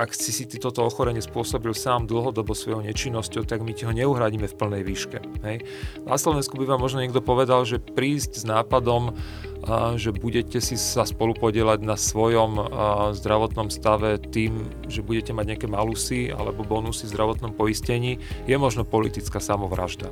ak si si ty toto ochorenie spôsobil sám dlhodobo svojou nečinnosťou, tak my ti ho neuhradíme v plnej výške. Hej. Na Slovensku by vám možno niekto povedal, že prísť s nápadom, že budete si sa spolupodielať na svojom zdravotnom stave tým, že budete mať nejaké malusy alebo bonusy v zdravotnom poistení, je možno politická samovražda.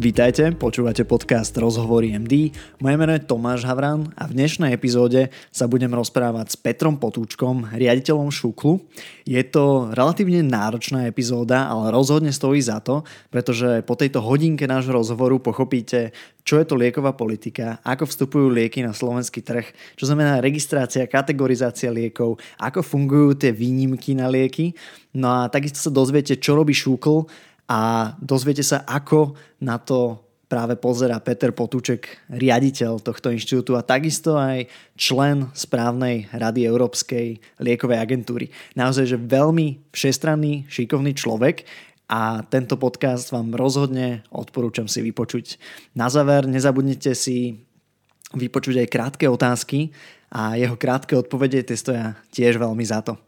Vítajte, počúvate podcast Rozhovory MD. Moje meno je Tomáš Havran a v dnešnej epizóde sa budem rozprávať s Petrom Potúčkom, riaditeľom Šuklu. Je to relatívne náročná epizóda, ale rozhodne stojí za to, pretože po tejto hodinke nášho rozhovoru pochopíte, čo je to lieková politika, ako vstupujú lieky na slovenský trh, čo znamená registrácia, kategorizácia liekov, ako fungujú tie výnimky na lieky. No a takisto sa dozviete, čo robí Šukl a dozviete sa, ako na to práve pozera Peter Potúček, riaditeľ tohto inštitútu a takisto aj člen správnej rady Európskej liekovej agentúry. Naozaj, že veľmi všestranný, šikovný človek a tento podcast vám rozhodne odporúčam si vypočuť. Na záver nezabudnite si vypočuť aj krátke otázky a jeho krátke odpovede tie stoja tiež veľmi za to.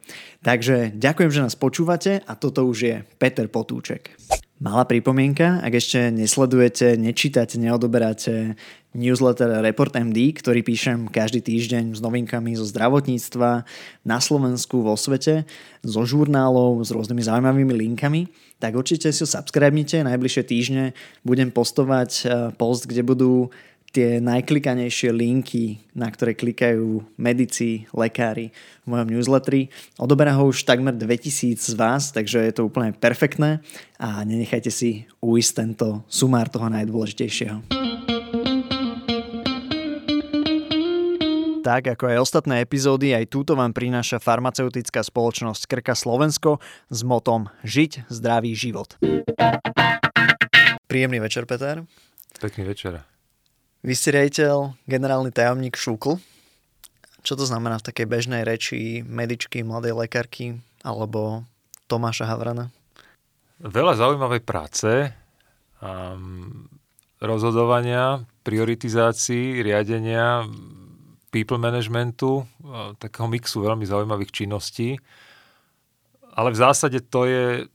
Takže ďakujem, že nás počúvate a toto už je Peter Potúček. Malá pripomienka, ak ešte nesledujete, nečítate, neodoberáte newsletter Report MD, ktorý píšem každý týždeň s novinkami zo zdravotníctva na Slovensku, vo svete, zo žurnálov, s rôznymi zaujímavými linkami, tak určite si ho subscribnite. Najbližšie týždne budem postovať eh, post, kde budú tie najklikanejšie linky, na ktoré klikajú medici, lekári v mojom newsletteri. Odoberá ho už takmer 2000 z vás, takže je to úplne perfektné a nenechajte si uísť tento sumár toho najdôležitejšieho. Tak ako aj ostatné epizódy, aj túto vám prináša farmaceutická spoločnosť Krka Slovensko s motom Žiť zdravý život. Príjemný večer, Peter. Pekný večer. Vy ste riaditeľ, generálny tajomník Šúkl. Čo to znamená v takej bežnej reči medičky, mladej lekárky alebo Tomáša Havrana? Veľa zaujímavej práce, um, rozhodovania, prioritizácií, riadenia, people managementu, uh, takého mixu veľmi zaujímavých činností. Ale v zásade to je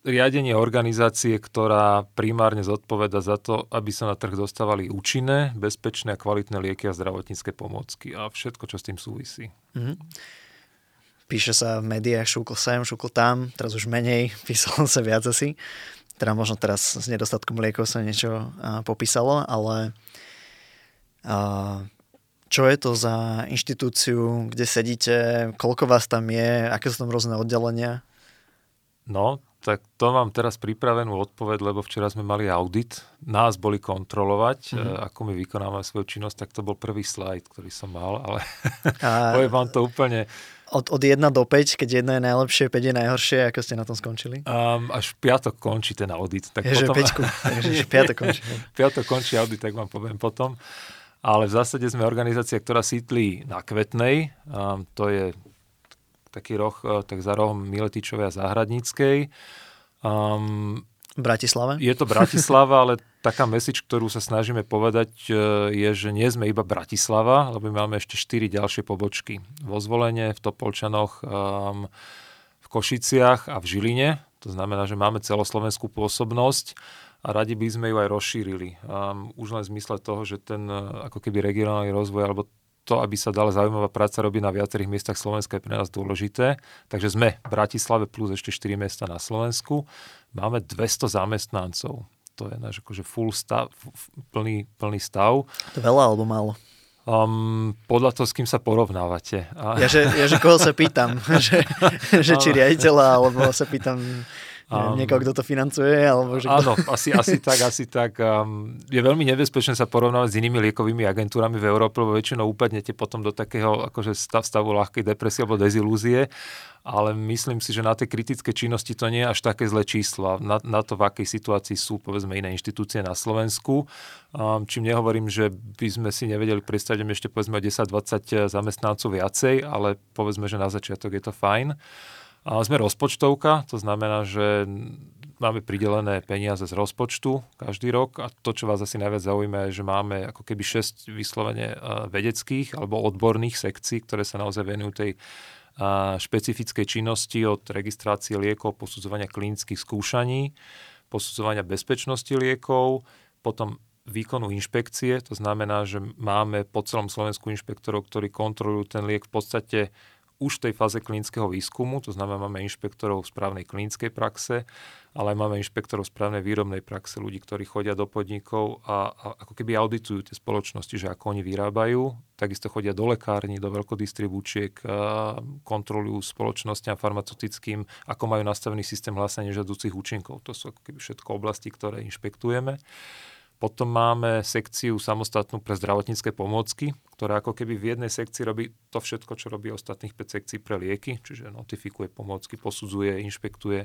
riadenie organizácie, ktorá primárne zodpoveda za to, aby sa na trh dostávali účinné, bezpečné a kvalitné lieky a zdravotnícke pomôcky a všetko, čo s tým súvisí. Mm-hmm. Píše sa v médiách šúkol sem, šúkol tam, teraz už menej, písalo sa viac asi. Teda možno teraz s nedostatkom liekov sa niečo a, popísalo, ale a, čo je to za inštitúciu, kde sedíte, koľko vás tam je, aké sú tam rôzne oddelenia? No, tak to mám teraz pripravenú odpoveď, lebo včera sme mali audit. Nás boli kontrolovať, mm-hmm. ako my vykonávame svoju činnosť, tak to bol prvý slajd, ktorý som mal, ale A... poviem vám to úplne... Od, od 1 do 5, keď 1 je najlepšie, 5 je najhoršie, ako ste na tom skončili? Um, až piatok končí ten audit. Tak je, potom... že 5, takže piatok končí. piatok končí audit, tak vám poviem potom. Ale v zásade sme organizácia, ktorá sídli na Kvetnej. Um, to je taký roh, e, tak za rohom Miletičovej a Záhradníckej. Um, Bratislava? Je to Bratislava, ale taká message, ktorú sa snažíme povedať, e, je, že nie sme iba Bratislava, lebo my máme ešte štyri ďalšie pobočky. Vo Zvolenie, v Topolčanoch, um, v Košiciach a v Žiline. To znamená, že máme celoslovenskú pôsobnosť a radi by sme ju aj rozšírili. Um, už len v zmysle toho, že ten e, ako keby regionálny rozvoj alebo to, aby sa dala zaujímavá práca robiť na viacerých miestach Slovenska je pre nás dôležité. Takže sme v Bratislave plus ešte 4 miesta na Slovensku. Máme 200 zamestnancov. To je náš akože full stav, plný, plný stav. To veľa alebo málo? Um, podľa toho, s kým sa porovnávate. A... Ja, že, ja, že koho sa pýtam, že, že či riaditeľa, alebo sa pýtam Um, niekoho, kto to financuje? Alebo že áno, asi, asi tak, asi tak. Um, je veľmi nebezpečné sa porovnávať s inými liekovými agentúrami v Európe, lebo väčšinou upadnete potom do takého akože stav, stavu ľahkej depresie alebo dezilúzie, ale myslím si, že na tej kritické činnosti to nie je až také zlé číslo. Na, na to, v akej situácii sú povedzme iné inštitúcie na Slovensku. Um, čím nehovorím, že by sme si nevedeli predstaviť ešte povedzme 10-20 zamestnancov viacej, ale povedzme, že na začiatok je to fajn. A sme rozpočtovka, to znamená, že máme pridelené peniaze z rozpočtu každý rok a to, čo vás asi najviac zaujíma, je, že máme ako keby 6 vyslovene e, vedeckých alebo odborných sekcií, ktoré sa naozaj venujú tej špecifickej činnosti od registrácie liekov, posudzovania klinických skúšaní, posudzovania bezpečnosti liekov, potom výkonu inšpekcie, to znamená, že máme po celom Slovensku inšpektorov, ktorí kontrolujú ten liek v podstate už v tej fáze klinického výskumu, to znamená, máme inšpektorov správnej klinickej praxe, ale máme inšpektorov správnej výrobnej praxe, ľudí, ktorí chodia do podnikov a, a ako keby auditujú tie spoločnosti, že ako oni vyrábajú. Takisto chodia do lekární, do veľkodistribúčiek, kontrolujú spoločnosťam farmaceutickým, ako majú nastavený systém hlásania žiaducich účinkov. To sú ako keby všetko oblasti, ktoré inšpektujeme. Potom máme sekciu samostatnú pre zdravotnícke pomôcky, ktorá ako keby v jednej sekcii robí to všetko, čo robí ostatných 5 sekcií pre lieky, čiže notifikuje pomôcky, posudzuje, inšpektuje.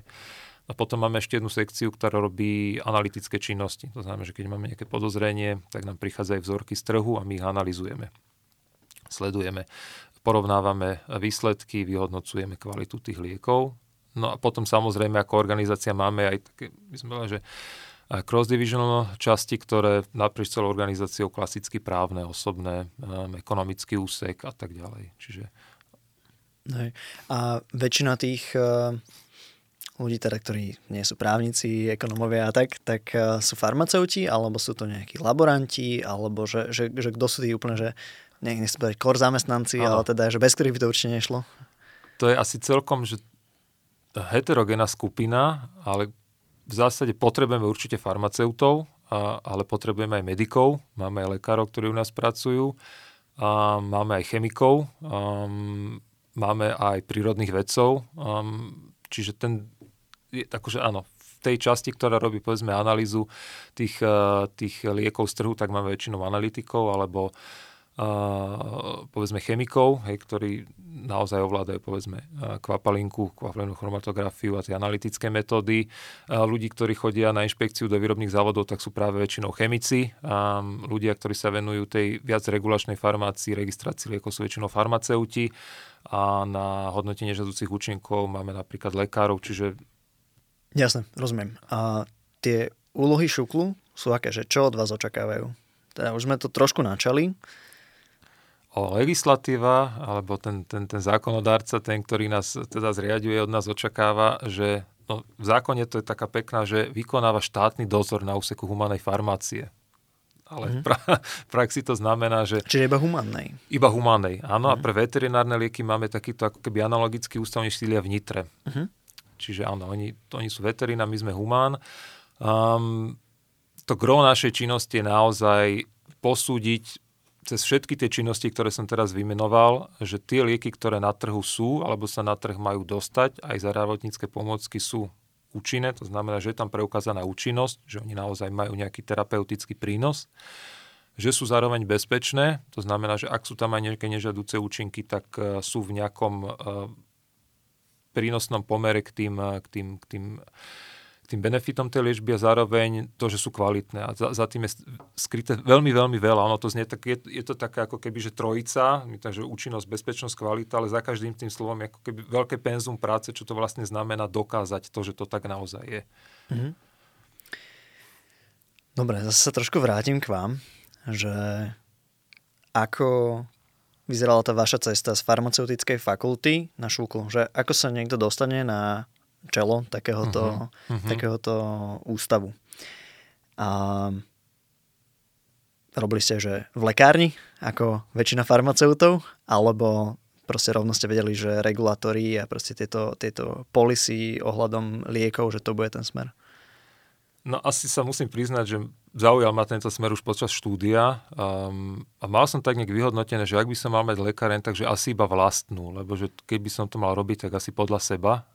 A potom máme ešte jednu sekciu, ktorá robí analytické činnosti. To znamená, že keď máme nejaké podozrenie, tak nám prichádzajú vzorky z trhu a my ich analizujeme. Sledujeme, porovnávame výsledky, vyhodnocujeme kvalitu tých liekov. No a potom samozrejme ako organizácia máme aj také, by sme že cross-divisional časti, ktoré naprieč celou organizáciou klasicky právne, osobné, um, ekonomický úsek a tak ďalej. Čiže... Hej. A väčšina tých uh, ľudí, teda, ktorí nie sú právnici, ekonomovia a tak, tak uh, sú farmaceuti, alebo sú to nejakí laboranti, alebo že, že, že kto sú tí úplne, že nech, nechcem povedať kor zamestnanci, Aha. ale teda, že bez ktorých by to určite nešlo. To je asi celkom, že heterogénna skupina, ale v zásade potrebujeme určite farmaceutov, a, ale potrebujeme aj medikov, máme aj lekárov, ktorí u nás pracujú, a máme aj chemikov, um, máme aj prírodných vedcov, um, čiže ten, je, akože áno, v tej časti, ktorá robí povedzme analýzu tých, uh, tých liekov z trhu, tak máme väčšinou analytikov alebo povedzme chemikov, hej, ktorí naozaj ovládajú povedzme kvapalinku, kvapelenú chromatografiu a tie analytické metódy. Ľudí, ktorí chodia na inšpekciu do výrobných závodov, tak sú práve väčšinou chemici. Ľudia, ktorí sa venujú tej viac regulačnej farmácii, registrácii liekov sú väčšinou farmaceuti. A na hodnotenie žiaducich účinkov máme napríklad lekárov, čiže... Jasne, rozumiem. A tie úlohy šuklu sú aké, že čo od vás očakávajú? Teda už sme to trošku načali, o legislatíva, alebo ten, ten, ten zákonodárca, ten, ktorý nás teda zriaduje, od nás očakáva, že no, v zákone to je taká pekná, že vykonáva štátny dozor na úseku humanej farmácie. Ale mm-hmm. pra, v praxi to znamená, že... Čiže iba humannej. Iba humannej, áno. Mm-hmm. A mhm. pre veterinárne lieky máme takýto ako keby analogický ústav, než sília v Nitre. Mm-hmm. Čiže áno, oni, oni sú veterina, my sme humán. Um, to gro našej činnosti je naozaj posúdiť cez všetky tie činnosti, ktoré som teraz vymenoval, že tie lieky, ktoré na trhu sú, alebo sa na trh majú dostať, aj zdravotnícke pomôcky sú účinné, to znamená, že je tam preukázaná účinnosť, že oni naozaj majú nejaký terapeutický prínos, že sú zároveň bezpečné, to znamená, že ak sú tam aj nejaké nežadúce účinky, tak e, sú v nejakom e, prínosnom pomere k tým, e, k tým, k tým tým benefitom tej liečby a zároveň to, že sú kvalitné. A za, za tým je skryté veľmi, veľmi veľa. Ono to znie tak, je, je to taká ako keby, že trojica, takže účinnosť, bezpečnosť, kvalita, ale za každým tým slovom je ako keby veľké penzum práce, čo to vlastne znamená dokázať to, že to tak naozaj je. Mm-hmm. Dobre, zase sa trošku vrátim k vám, že ako vyzerala tá vaša cesta z farmaceutickej fakulty na šúklu, že ako sa niekto dostane na čelo takéhoto, uh-huh. takéhoto ústavu. A robili ste, že v lekárni, ako väčšina farmaceutov, alebo proste rovno ste vedeli, že regulátory a proste tieto, tieto policy ohľadom liekov, že to bude ten smer? No asi sa musím priznať, že zaujal ma tento smer už počas štúdia um, a mal som tak nejak vyhodnotené, že ak by som mal mať lekáren, takže asi iba vlastnú, lebo že keby som to mal robiť, tak asi podľa seba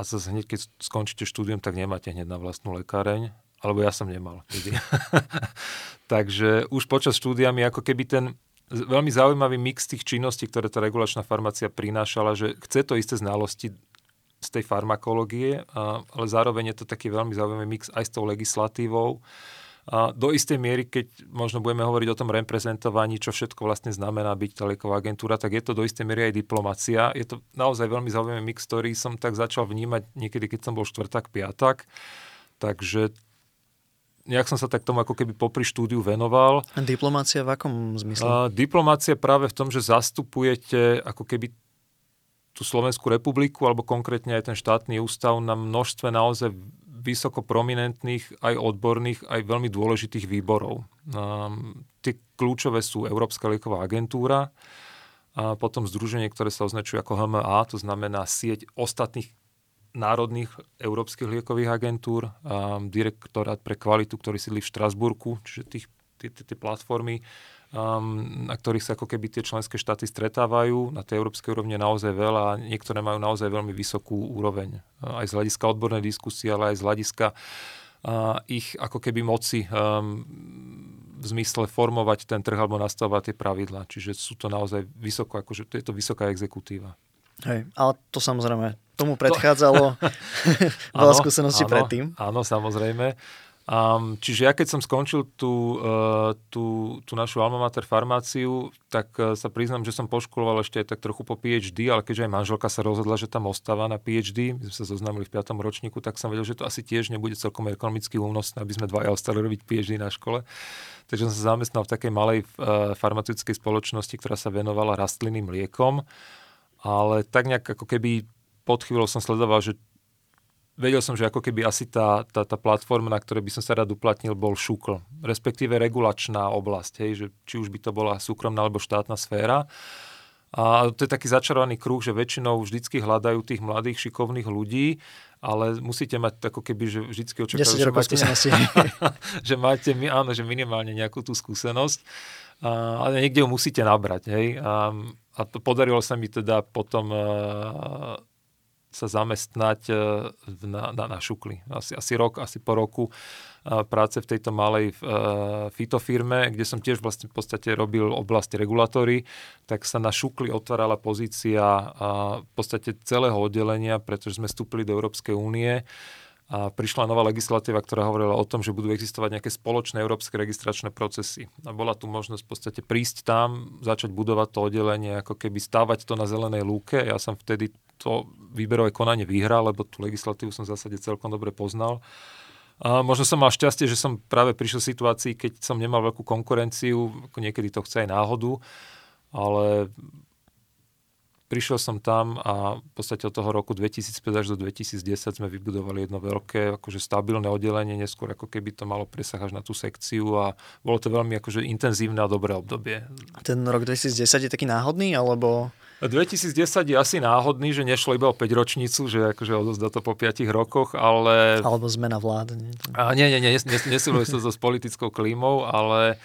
a zase hneď, keď skončíte štúdium, tak nemáte hneď na vlastnú lekáreň, alebo ja som nemal. Takže už počas štúdia mi ako keby ten veľmi zaujímavý mix tých činností, ktoré tá regulačná farmácia prinášala, že chce to isté znalosti z tej farmakológie, ale zároveň je to taký veľmi zaujímavý mix aj s tou legislatívou a do istej miery, keď možno budeme hovoriť o tom reprezentovaní, čo všetko vlastne znamená byť teleková agentúra, tak je to do istej miery aj diplomacia. Je to naozaj veľmi zaujímavý mix, ktorý som tak začal vnímať niekedy, keď som bol štvrtak, piatak. Takže nejak som sa tak tomu ako keby popri štúdiu venoval. A diplomácia v akom zmysle? A, diplomácia práve v tom, že zastupujete ako keby tú Slovenskú republiku, alebo konkrétne aj ten štátny ústav na množstve naozaj vysoko prominentných, aj odborných, aj veľmi dôležitých výborov. Um, tie kľúčové sú Európska lieková agentúra, a potom združenie, ktoré sa označuje ako HMA, to znamená sieť ostatných národných európskych liekových agentúr, um, direktorát pre kvalitu, ktorý sídli v Štrasburku, čiže tých, tie platformy, um, na ktorých sa ako keby tie členské štáty stretávajú. Na tej európskej úrovni je naozaj veľa a niektoré majú naozaj veľmi vysokú úroveň. Aj z hľadiska odbornej diskusie, ale aj z hľadiska uh, ich ako keby moci um, v zmysle formovať ten trh alebo nastavovať tie pravidlá. Čiže sú to naozaj vysoko, akože to je to vysoká exekutíva. Hej, ale to samozrejme, tomu predchádzalo veľa skúseností predtým. Áno, samozrejme. Um, čiže ja keď som skončil tú, uh, tú, tú našu alma mater farmáciu, tak uh, sa priznám, že som poškoloval ešte aj tak trochu po PhD, ale keďže aj manželka sa rozhodla, že tam ostáva na PhD, my sme sa zoznámili v 5. ročníku, tak som vedel, že to asi tiež nebude celkom ekonomicky únosné, aby sme dvaja ostali robiť PhD na škole. Takže som sa zamestnal v takej malej uh, farmaceutickej spoločnosti, ktorá sa venovala rastlinným liekom ale tak nejak ako keby pod chvíľou som sledoval, že vedel som, že ako keby asi tá, tá, tá platforma, na ktorej by som sa rád uplatnil, bol šukl, respektíve regulačná oblasť, hej, že či už by to bola súkromná alebo štátna sféra. A to je taký začarovaný kruh, že väčšinou vždycky hľadajú tých mladých, šikovných ľudí, ale musíte mať ako keby, že vždycky očakávajú, že, máte, že máte, áno, že minimálne nejakú tú skúsenosť, a, ale niekde ju musíte nabrať. Hej. A, a to podarilo sa mi teda potom uh, sa zamestnať uh, na, na, na šukli. Asi, asi rok, asi po roku uh, práce v tejto malej uh, fitofirme, kde som tiež vlastne v podstate robil oblasti regulatory, tak sa na šukli otvárala pozícia v podstate celého oddelenia, pretože sme vstúpili do Európskej únie a prišla nová legislatíva, ktorá hovorila o tom, že budú existovať nejaké spoločné európske registračné procesy. A bola tu možnosť v podstate prísť tam, začať budovať to oddelenie, ako keby stávať to na zelenej lúke. Ja som vtedy to výberové konanie vyhral, lebo tú legislatívu som v zásade celkom dobre poznal. A možno som mal šťastie, že som práve prišiel v situácii, keď som nemal veľkú konkurenciu, niekedy to chce aj náhodu, ale prišiel som tam a v podstate od toho roku 2005 až do 2010 sme vybudovali jedno veľké, akože stabilné oddelenie, neskôr ako keby to malo presah až na tú sekciu a bolo to veľmi akože intenzívne a dobré obdobie. Ten rok 2010 je taký náhodný, alebo... 2010 je asi náhodný, že nešlo iba o 5 ročnicu, že akože odozdá to po 5 rokoch, ale... Alebo zmena vlády. Nie, a nie, nie, nie, nesúvisí to so s politickou klímou, ale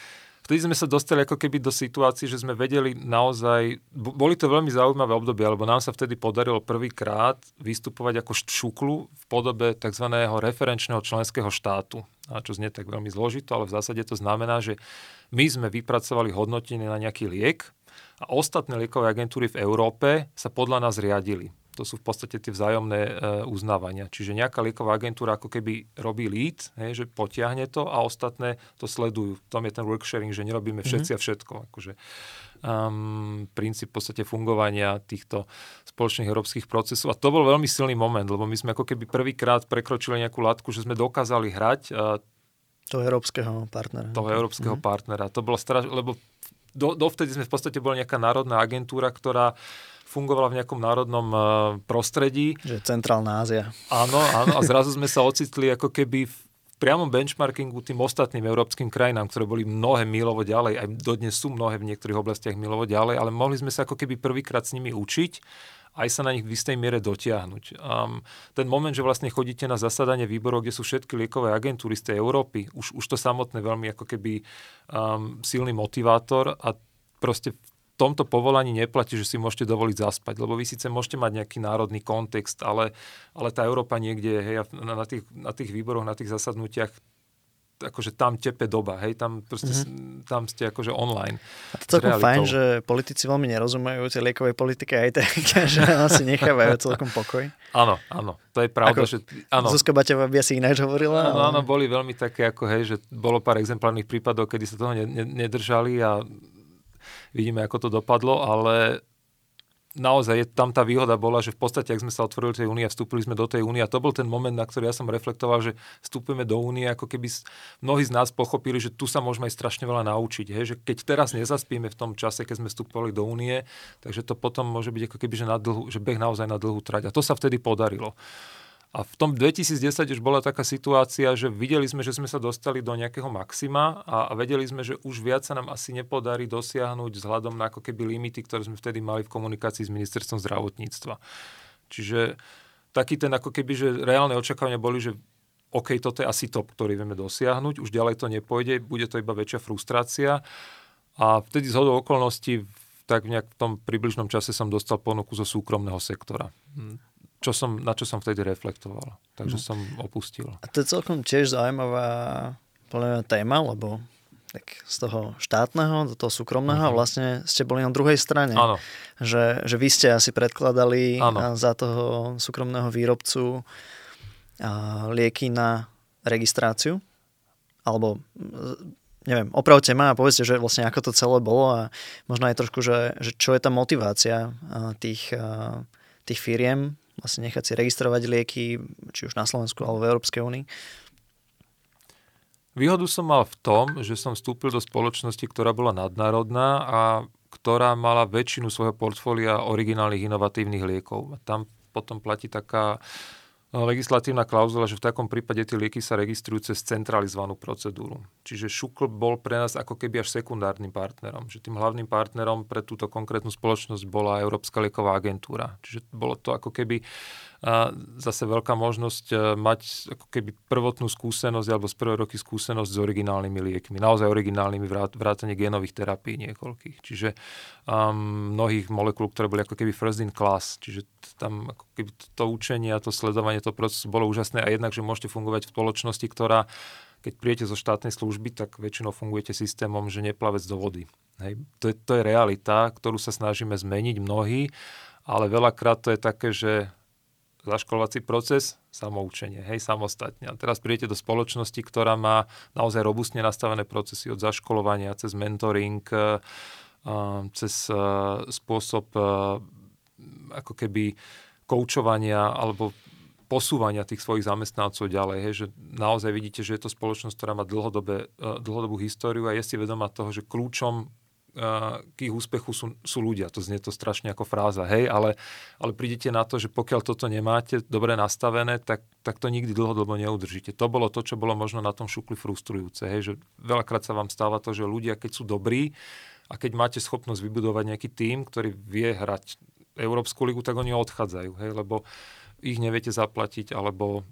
vtedy sme sa dostali ako keby do situácií, že sme vedeli naozaj, boli to veľmi zaujímavé obdobie, lebo nám sa vtedy podarilo prvýkrát vystupovať ako šuklu v podobe tzv. referenčného členského štátu. A čo znie tak veľmi zložito, ale v zásade to znamená, že my sme vypracovali hodnotenie na nejaký liek a ostatné liekové agentúry v Európe sa podľa nás riadili. To sú v podstate tie vzájomné e, uznávania. Čiže nejaká lieková agentúra ako keby robí lead, hej, že potiahne to a ostatné to sledujú. Tam je ten work sharing, že nerobíme mhm. všetci mm-hmm. a všetko. Akože, um, princíp v podstate fungovania týchto spoločných európskych procesov. A to bol veľmi silný moment, lebo my sme ako keby prvýkrát prekročili nejakú látku, že sme dokázali hrať uh, toho európskeho partnera. Toho európskeho mm-hmm. partnera. To bolo straš... lebo do, dovtedy sme v podstate boli nejaká národná agentúra, ktorá fungovala v nejakom národnom uh, prostredí. Že centrálna Ázia. Áno, áno, a zrazu sme sa ocitli ako keby v priamom benchmarkingu tým ostatným európskym krajinám, ktoré boli mnohé milovo ďalej, aj dodnes sú mnohé v niektorých oblastiach milovo ďalej, ale mohli sme sa ako keby prvýkrát s nimi učiť aj sa na nich v istej miere dotiahnuť. Um, ten moment, že vlastne chodíte na zasadanie výborov, kde sú všetky liekové agentúry z tej Európy, už, už to samotné veľmi ako keby um, silný motivátor a proste v tomto povolaní neplatí, že si môžete dovoliť zaspať, lebo vy síce môžete mať nejaký národný kontext, ale, ale tá Európa niekde, hej, na, na, tých, na tých výboroch, na tých zasadnutiach akože tam tepe doba, hej, tam proste, mm-hmm. tam ste akože online. A to celkom fajn, že politici veľmi nerozumejú tej liekovej politike aj tak, že asi nechávajú celkom pokoj. Áno, áno, to je pravda, Ako, že... Áno. Zuzka Baťová by asi ináč hovorila. Áno, ale... áno, boli veľmi také, ako hej, že bolo pár exemplárnych prípadov, kedy sa toho ne, ne, nedržali a vidíme, ako to dopadlo, ale naozaj tam tá výhoda bola, že v podstate, ak sme sa otvorili tej únie a vstúpili sme do tej únie, a to bol ten moment, na ktorý ja som reflektoval, že vstúpime do únie, ako keby mnohí z nás pochopili, že tu sa môžeme aj strašne veľa naučiť. Hej? Že keď teraz nezaspíme v tom čase, keď sme vstúpili do únie, takže to potom môže byť ako keby, že, na dlhu, že beh naozaj na dlhú trať. A to sa vtedy podarilo. A v tom 2010 už bola taká situácia, že videli sme, že sme sa dostali do nejakého maxima a, a vedeli sme, že už viac sa nám asi nepodarí dosiahnuť vzhľadom na ako keby limity, ktoré sme vtedy mali v komunikácii s ministerstvom zdravotníctva. Čiže taký ten ako keby, že reálne očakávania boli, že OK, toto je asi top, ktorý vieme dosiahnuť, už ďalej to nepôjde, bude to iba väčšia frustrácia. A vtedy z hodou okolností tak v nejakom tom približnom čase som dostal ponuku zo súkromného sektora. Hm čo som, na čo som vtedy reflektoval. Takže no. som opustil. A to je celkom tiež zaujímavá podľa téma, lebo tak z toho štátneho do toho súkromného uh-huh. vlastne ste boli na druhej strane. Áno. Že, že vy ste asi predkladali ano. za toho súkromného výrobcu a lieky na registráciu alebo neviem, opravte ma a povedzte, že vlastne ako to celé bolo a možno aj trošku, že, že čo je tá motivácia tých, tých firiem vlastne nechať si registrovať lieky, či už na Slovensku alebo v Európskej únii? Výhodu som mal v tom, že som vstúpil do spoločnosti, ktorá bola nadnárodná a ktorá mala väčšinu svojho portfólia originálnych inovatívnych liekov. Tam potom platí taká legislatívna klauzula, že v takom prípade tie lieky sa registrujú cez centralizovanú procedúru. Čiže Šukl bol pre nás ako keby až sekundárnym partnerom. Že tým hlavným partnerom pre túto konkrétnu spoločnosť bola Európska lieková agentúra. Čiže bolo to ako keby zase veľká možnosť e, mať ako keby prvotnú skúsenosť alebo z prvé roky skúsenosť s originálnymi liekmi. Naozaj originálnymi vrátane génových terapií niekoľkých. Čiže um, mnohých molekúl, ktoré boli ako keby first in class. Čiže tam ako keby to učenie a to sledovanie toho procesu bolo úžasné a jednak, že môžete fungovať v spoločnosti, ktorá keď príjete zo štátnej služby, tak väčšinou fungujete systémom, že neplavec do vody. Hej. To, je, to je realita, ktorú sa snažíme zmeniť mnohí, ale veľakrát to je také, že zaškolovací proces, samoučenie, hej, samostatne. A teraz prídete do spoločnosti, ktorá má naozaj robustne nastavené procesy od zaškolovania cez mentoring, eh, cez eh, spôsob eh, ako keby koučovania alebo posúvania tých svojich zamestnancov ďalej. Hej, že naozaj vidíte, že je to spoločnosť, ktorá má dlhodobú históriu a je si vedomá toho, že kľúčom k ich úspechu sú, sú ľudia. To znie to strašne ako fráza, hej, ale, ale prídete na to, že pokiaľ toto nemáte dobre nastavené, tak, tak to nikdy dlhodobo neudržíte. To bolo to, čo bolo možno na tom šukli frustrujúce, hej, že veľakrát sa vám stáva to, že ľudia, keď sú dobrí a keď máte schopnosť vybudovať nejaký tím, ktorý vie hrať Európsku ligu, tak oni odchádzajú, hej, lebo ich neviete zaplatiť, alebo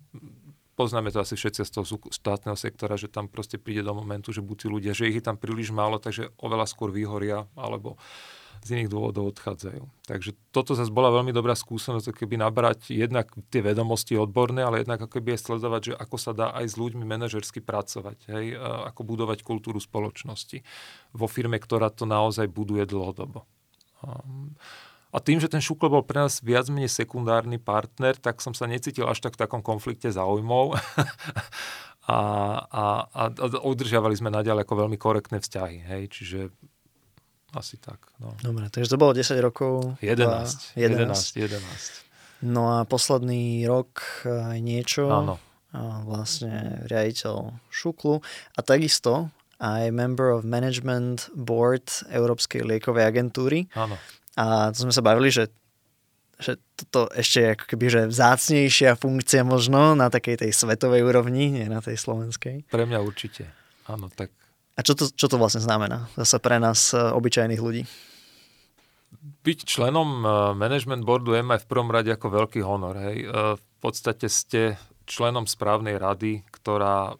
poznáme to asi všetci z toho štátneho sektora, že tam proste príde do momentu, že buď tí ľudia, že ich je tam príliš málo, takže oveľa skôr vyhoria, alebo z iných dôvodov odchádzajú. Takže toto zase bola veľmi dobrá skúsenosť, keby nabrať jednak tie vedomosti odborné, ale jednak ako keby aj sledovať, že ako sa dá aj s ľuďmi manažersky pracovať, hej, ako budovať kultúru spoločnosti vo firme, ktorá to naozaj buduje dlhodobo. Um, a tým, že ten Šuklo bol pre nás viac menej sekundárny partner, tak som sa necítil až tak v takom konflikte záujmov. a, a, a, a udržiavali sme naďalej ako veľmi korektné vzťahy. Hej? Čiže asi tak. No. Dobre, takže to bolo 10 rokov. 11. 11. 11. No a posledný rok aj niečo. Áno. Vlastne riaditeľ Šuklu a takisto aj member of management board Európskej liekovej agentúry. Áno. A to sme sa bavili, že, že toto ešte je ako keby že vzácnejšia funkcia možno na takej tej svetovej úrovni, nie na tej slovenskej. Pre mňa určite. Áno, tak. A čo to, čo to vlastne znamená zase pre nás e, obyčajných ľudí? Byť členom e, management boardu je aj v prvom rade ako veľký honor. Hej. E, v podstate ste členom správnej rady, ktorá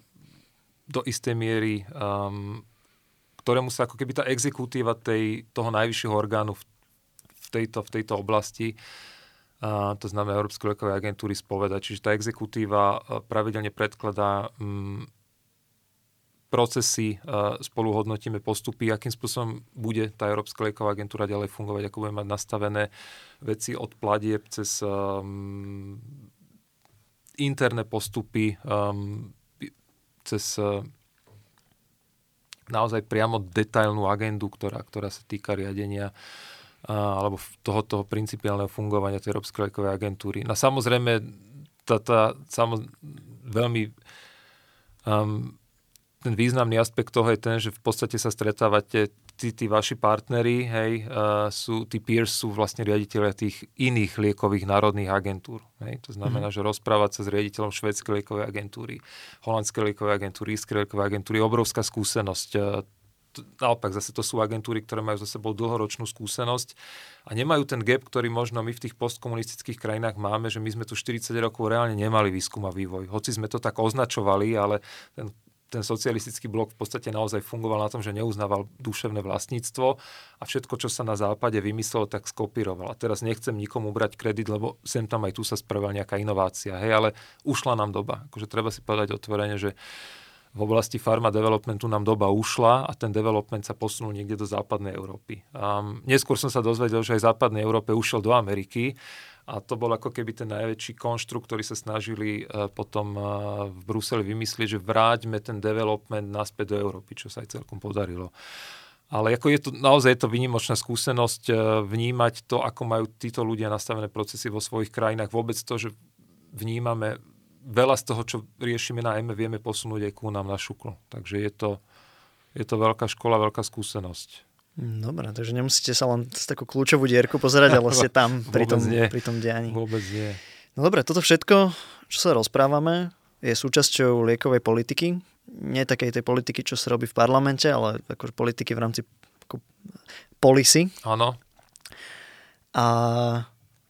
do istej miery um, ktorému sa ako keby tá exekutíva tej, toho najvyššieho orgánu v tejto, v tejto oblasti, a to znamená Európskej lekovej agentúry spoveda. Čiže tá exekutíva pravidelne predkladá mm, procesy, spolu hodnotíme postupy, akým spôsobom bude tá Európska lieková agentúra ďalej fungovať, ako bude mať nastavené veci od platieb cez um, interné postupy, um, cez uh, naozaj priamo detailnú agendu, ktorá, ktorá sa týka riadenia alebo toho, toho principiálneho fungovania tej Európskej liekovej agentúry. No samozrejme, tá, tá samoz, veľmi um, ten významný aspekt toho je ten, že v podstate sa stretávate, tí, tí vaši partneri, hej, uh, sú, tí peers sú vlastne riaditeľia tých iných liekových národných agentúr. Hej. To znamená, mm-hmm. že rozprávať sa s riaditeľom švedskej liekovej agentúry, holandskej liekovej agentúry, ískej liekovej agentúry, obrovská skúsenosť. Uh, naopak, zase to sú agentúry, ktoré majú za sebou dlhoročnú skúsenosť a nemajú ten gap, ktorý možno my v tých postkomunistických krajinách máme, že my sme tu 40 rokov reálne nemali výskum a vývoj. Hoci sme to tak označovali, ale ten ten socialistický blok v podstate naozaj fungoval na tom, že neuznával duševné vlastníctvo a všetko, čo sa na západe vymyslelo, tak skopíroval. A teraz nechcem nikomu brať kredit, lebo sem tam aj tu sa spravila nejaká inovácia. Hej, ale ušla nám doba. Akože treba si povedať otvorene, že v oblasti pharma developmentu nám doba ušla a ten development sa posunul niekde do západnej Európy. Um, neskôr som sa dozvedel, že aj západnej Európe ušiel do Ameriky a to bol ako keby ten najväčší konštrukt, ktorý sa snažili uh, potom uh, v Bruseli vymyslieť, že vráťme ten development naspäť do Európy, čo sa aj celkom podarilo. Ale ako je to, naozaj je to vynimočná skúsenosť uh, vnímať to, ako majú títo ľudia nastavené procesy vo svojich krajinách. Vôbec to, že vnímame veľa z toho, čo riešime na EME, vieme posunúť aj ku nám na šuklo. Takže je to, je to veľká škola, veľká skúsenosť. Dobre, takže nemusíte sa len z takú kľúčovú dierku pozerať, ale ste tam pri tom, nie. pri tom dianí. Vôbec nie. No dobre, toto všetko, čo sa rozprávame, je súčasťou liekovej politiky. Nie takej tej politiky, čo sa robí v parlamente, ale akože politiky v rámci ako policy. Áno. A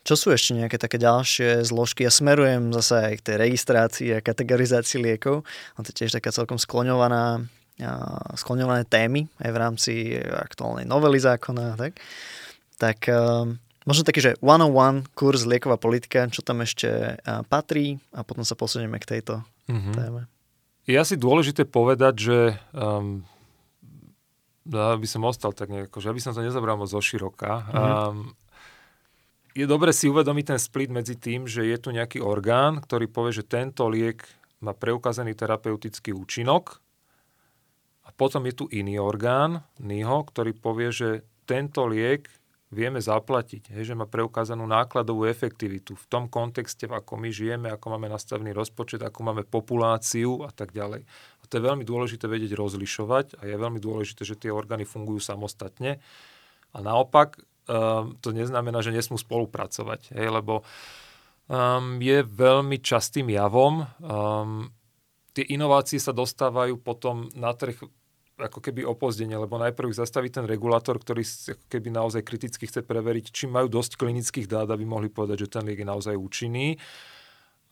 čo sú ešte nejaké také ďalšie zložky? Ja smerujem zase aj k tej registrácii a kategorizácii liekov. A to je tiež taká celkom skloňovaná, skloňované témy aj v rámci aktuálnej novely zákona. Tak, tak možno taký, že one-on-one kurz lieková politika, čo tam ešte patrí a potom sa posunieme k tejto mm-hmm. téme. Je asi dôležité povedať, že um, by som ostal tak nejako, že aby som to nezabral moc zo široka. Mm-hmm. Um, je dobre si uvedomiť ten split medzi tým, že je tu nejaký orgán, ktorý povie, že tento liek má preukázaný terapeutický účinok a potom je tu iný orgán, NIHO, ktorý povie, že tento liek vieme zaplatiť, hej, že má preukázanú nákladovú efektivitu v tom kontexte, ako my žijeme, ako máme nastavený rozpočet, ako máme populáciu a tak ďalej. A to je veľmi dôležité vedieť rozlišovať a je veľmi dôležité, že tie orgány fungujú samostatne. A naopak, um, to neznamená, že nesmú spolupracovať, hej, lebo um, je veľmi častým javom. Um, tie inovácie sa dostávajú potom na trh ako keby opozdenie, lebo najprv ich zastaví ten regulátor, ktorý ako keby naozaj kriticky chce preveriť, či majú dosť klinických dát, aby mohli povedať, že ten liek je naozaj účinný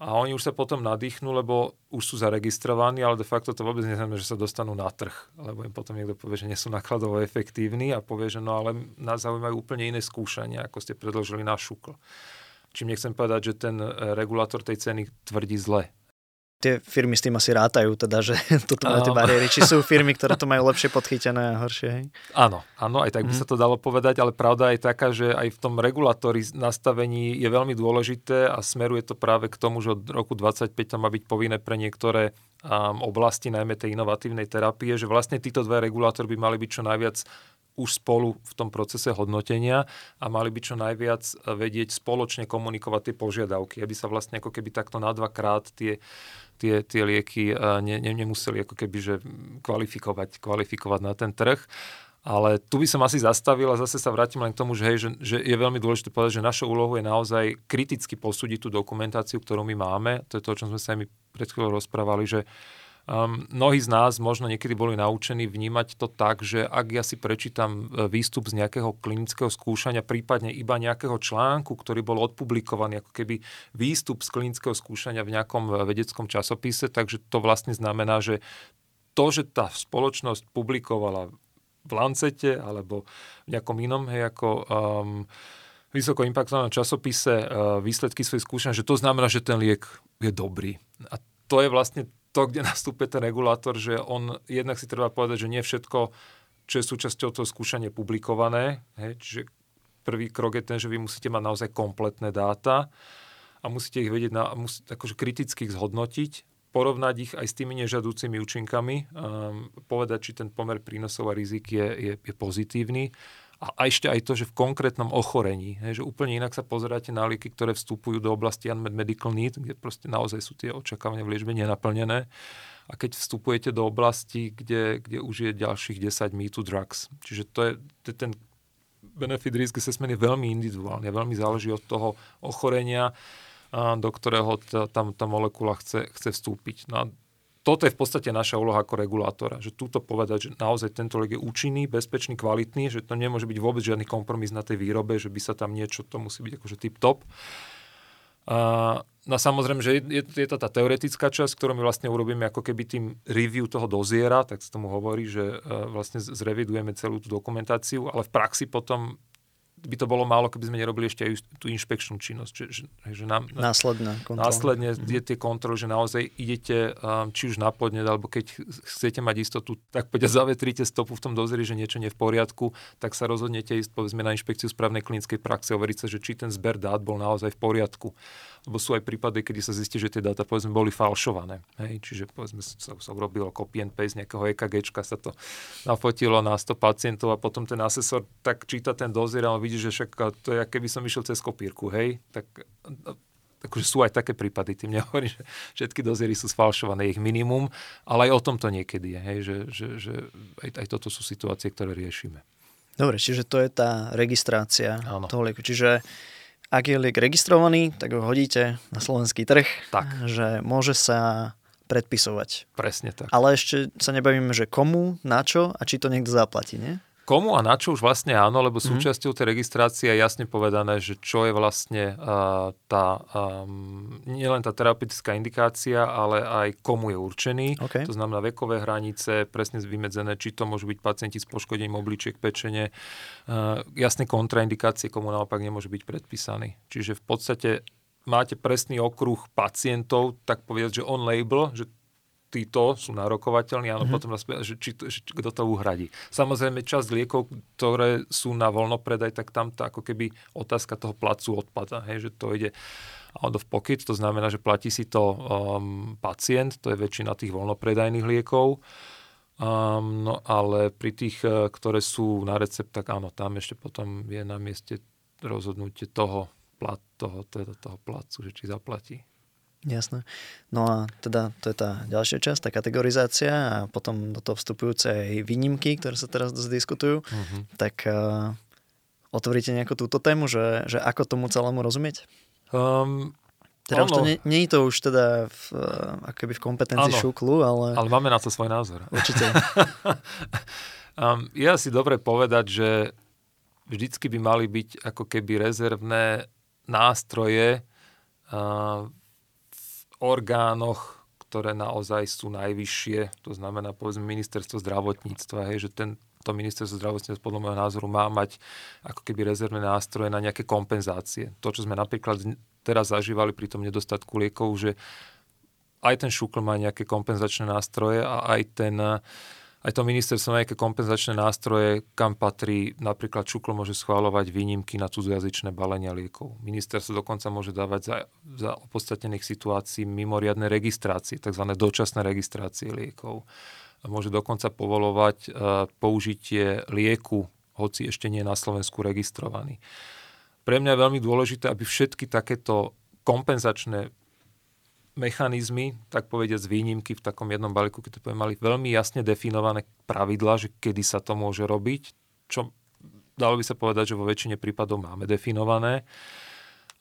a oni už sa potom nadýchnú, lebo už sú zaregistrovaní, ale de facto to vôbec neznamená, že sa dostanú na trh, lebo im potom niekto povie, že nie sú nakladovo efektívni a povie, že no ale nás zaujímajú úplne iné skúšania, ako ste predložili na šukl. Čím nechcem povedať, že ten eh, regulátor tej ceny tvrdí zle tie firmy s tým asi rátajú, teda, že toto majú tie bariéry. Či sú firmy, ktoré to majú lepšie podchytené a horšie? Hej? Áno, áno, aj tak by mm. sa to dalo povedať, ale pravda je taká, že aj v tom regulátori nastavení je veľmi dôležité a smeruje to práve k tomu, že od roku 25 to má byť povinné pre niektoré um, oblasti, najmä tej inovatívnej terapie, že vlastne títo dva regulátory by mali byť čo najviac už spolu v tom procese hodnotenia a mali by čo najviac vedieť spoločne komunikovať tie požiadavky, aby sa vlastne ako keby takto na dvakrát tie tie, tie lieky ne, ne, nemuseli ako keby že kvalifikovať, kvalifikovať na ten trh. Ale tu by som asi zastavil a zase sa vrátim len k tomu, že, hej, že, že je veľmi dôležité povedať, že našou úlohou je naozaj kriticky posúdiť tú dokumentáciu, ktorú my máme. To je to, o čom sme sa aj my pred chvíľou rozprávali, že uh, Um, mnohí z nás možno niekedy boli naučení vnímať to tak, že ak ja si prečítam e, výstup z nejakého klinického skúšania, prípadne iba nejakého článku, ktorý bol odpublikovaný, ako keby výstup z klinického skúšania v nejakom e, vedeckom časopise, takže to vlastne znamená, že to, že tá spoločnosť publikovala v Lancete alebo v nejakom inom, hej, ako um, vysoko impaktovanom časopise uh, výsledky svojich skúšania, že to znamená, že ten liek je dobrý. A to je vlastne to, kde nastúpe ten regulátor, že on jednak si treba povedať, že nie všetko, čo je súčasťou toho skúšania publikované, hej, čiže prvý krok je ten, že vy musíte mať naozaj kompletné dáta a musíte ich vedieť, na, musí, akože kriticky zhodnotiť, porovnať ich aj s tými nežadúcimi účinkami, um, povedať, či ten pomer prínosov a rizik je, je, je pozitívny a, ešte aj to, že v konkrétnom ochorení, hej, že úplne inak sa pozeráte na lieky, ktoré vstupujú do oblasti unmet medical need, kde proste naozaj sú tie očakávania v liečbe nenaplnené. A keď vstupujete do oblasti, kde, kde už je ďalších 10 me to drugs. Čiže to je, to je ten benefit risk assessment je veľmi individuálny, veľmi záleží od toho ochorenia, do ktorého tá, tá molekula chce, chce vstúpiť. No a toto je v podstate naša úloha ako regulátora, že túto povedať, že naozaj tento liek je účinný, bezpečný, kvalitný, že to nemôže byť vôbec žiadny kompromis na tej výrobe, že by sa tam niečo, to musí byť akože tip-top. A, no samozrejme, že je, je to tá teoretická časť, ktorú my vlastne urobíme ako keby tým review toho doziera, tak sa tomu hovorí, že uh, vlastne zrevidujeme celú tú dokumentáciu, ale v praxi potom by to bolo málo, keby sme nerobili ešte aj tú inšpekčnú činnosť. Že, že, že nám, následne. Následne mm-hmm. je tie kontroly, že naozaj idete, um, či už na podnet, alebo keď chcete mať istotu, tak poďte zavetríte stopu v tom dozri, že niečo nie je v poriadku, tak sa rozhodnete ísť povedzme na inšpekciu správnej klinickej praxe, overiť sa, že či ten zber dát bol naozaj v poriadku lebo sú aj prípady, kedy sa zistí, že tie dáta povedzme boli falšované. Hej? Čiže povedzme sa, sa urobilo copy and paste nejakého EKG, sa to nafotilo na 100 pacientov a potom ten asesor tak číta ten dozier a on vidí, že však to je, keby som išiel cez kopírku, hej, tak akože sú aj také prípady, tým nehovorím, že všetky doziery sú sfalšované, ich minimum, ale aj o tom to niekedy je, hej, že, že, že aj, aj toto sú situácie, ktoré riešime. Dobre, čiže to je tá registrácia Áno. toho lieku. Čiže ak je liek registrovaný, tak ho hodíte na slovenský trh, tak. že môže sa predpisovať. Presne tak. Ale ešte sa nebavíme, že komu, na čo a či to niekto zaplatí, nie? Komu a na čo už vlastne áno, lebo mm-hmm. súčasťou tej registrácie je jasne povedané, že čo je vlastne uh, tá, um, nielen tá terapeutická indikácia, ale aj komu je určený. Okay. To znamená vekové hranice, presne vymedzené, či to môžu byť pacienti s poškodením obličiek, pečenie, uh, jasné kontraindikácie, komu naopak nemôže byť predpísaný. Čiže v podstate máte presný okruh pacientov, tak povedať, že on label, že títo sú nárokovateľní, ale mm-hmm. potom že, či, či, kto to uhradí. Samozrejme, časť liekov, ktoré sú na voľnopredaj, tak tam tá ako keby otázka toho placu odpada, hej, že to ide out of pocket, to znamená, že platí si to um, pacient, to je väčšina tých voľnopredajných liekov, um, no ale pri tých, uh, ktoré sú na recept, tak áno, tam ešte potom je na mieste rozhodnutie toho, plat, toho, teda toho placu, že či zaplatí. Jasné. No a teda to je tá ďalšia časť, tá kategorizácia a potom do toho vstupujúce aj výnimky, ktoré sa teraz dosť diskutujú. Uh-huh. Tak uh, otvoríte nejakú túto tému, že, že ako tomu celému rozumieť? Um, teda už to nie, nie je to už teda v, uh, akoby v kompetencii ano, šuklu, ale... Ale máme na to svoj názor. Určite. um, je asi dobre povedať, že vždycky by mali byť ako keby rezervné nástroje uh, orgánoch, ktoré naozaj sú najvyššie, to znamená povedzme ministerstvo zdravotníctva, hej, že ten, to ministerstvo zdravotníctva podľa môjho názoru má mať ako keby rezervné nástroje na nejaké kompenzácie. To, čo sme napríklad teraz zažívali pri tom nedostatku liekov, že aj ten šukl má nejaké kompenzačné nástroje a aj ten uh, aj to ministerstvo nejaké kompenzačné nástroje, kam patrí napríklad Čuklo môže schváľovať výnimky na cudzojazyčné balenia liekov. Ministerstvo dokonca môže dávať za, za opodstatnených situácií mimoriadne registrácie, tzv. dočasné registrácie liekov. Môže dokonca povolovať uh, použitie lieku, hoci ešte nie je na Slovensku registrovaný. Pre mňa je veľmi dôležité, aby všetky takéto kompenzačné mechanizmy, tak povediať z výnimky v takom jednom balíku, keď to poviem, mali veľmi jasne definované pravidla, že kedy sa to môže robiť, čo dalo by sa povedať, že vo väčšine prípadov máme definované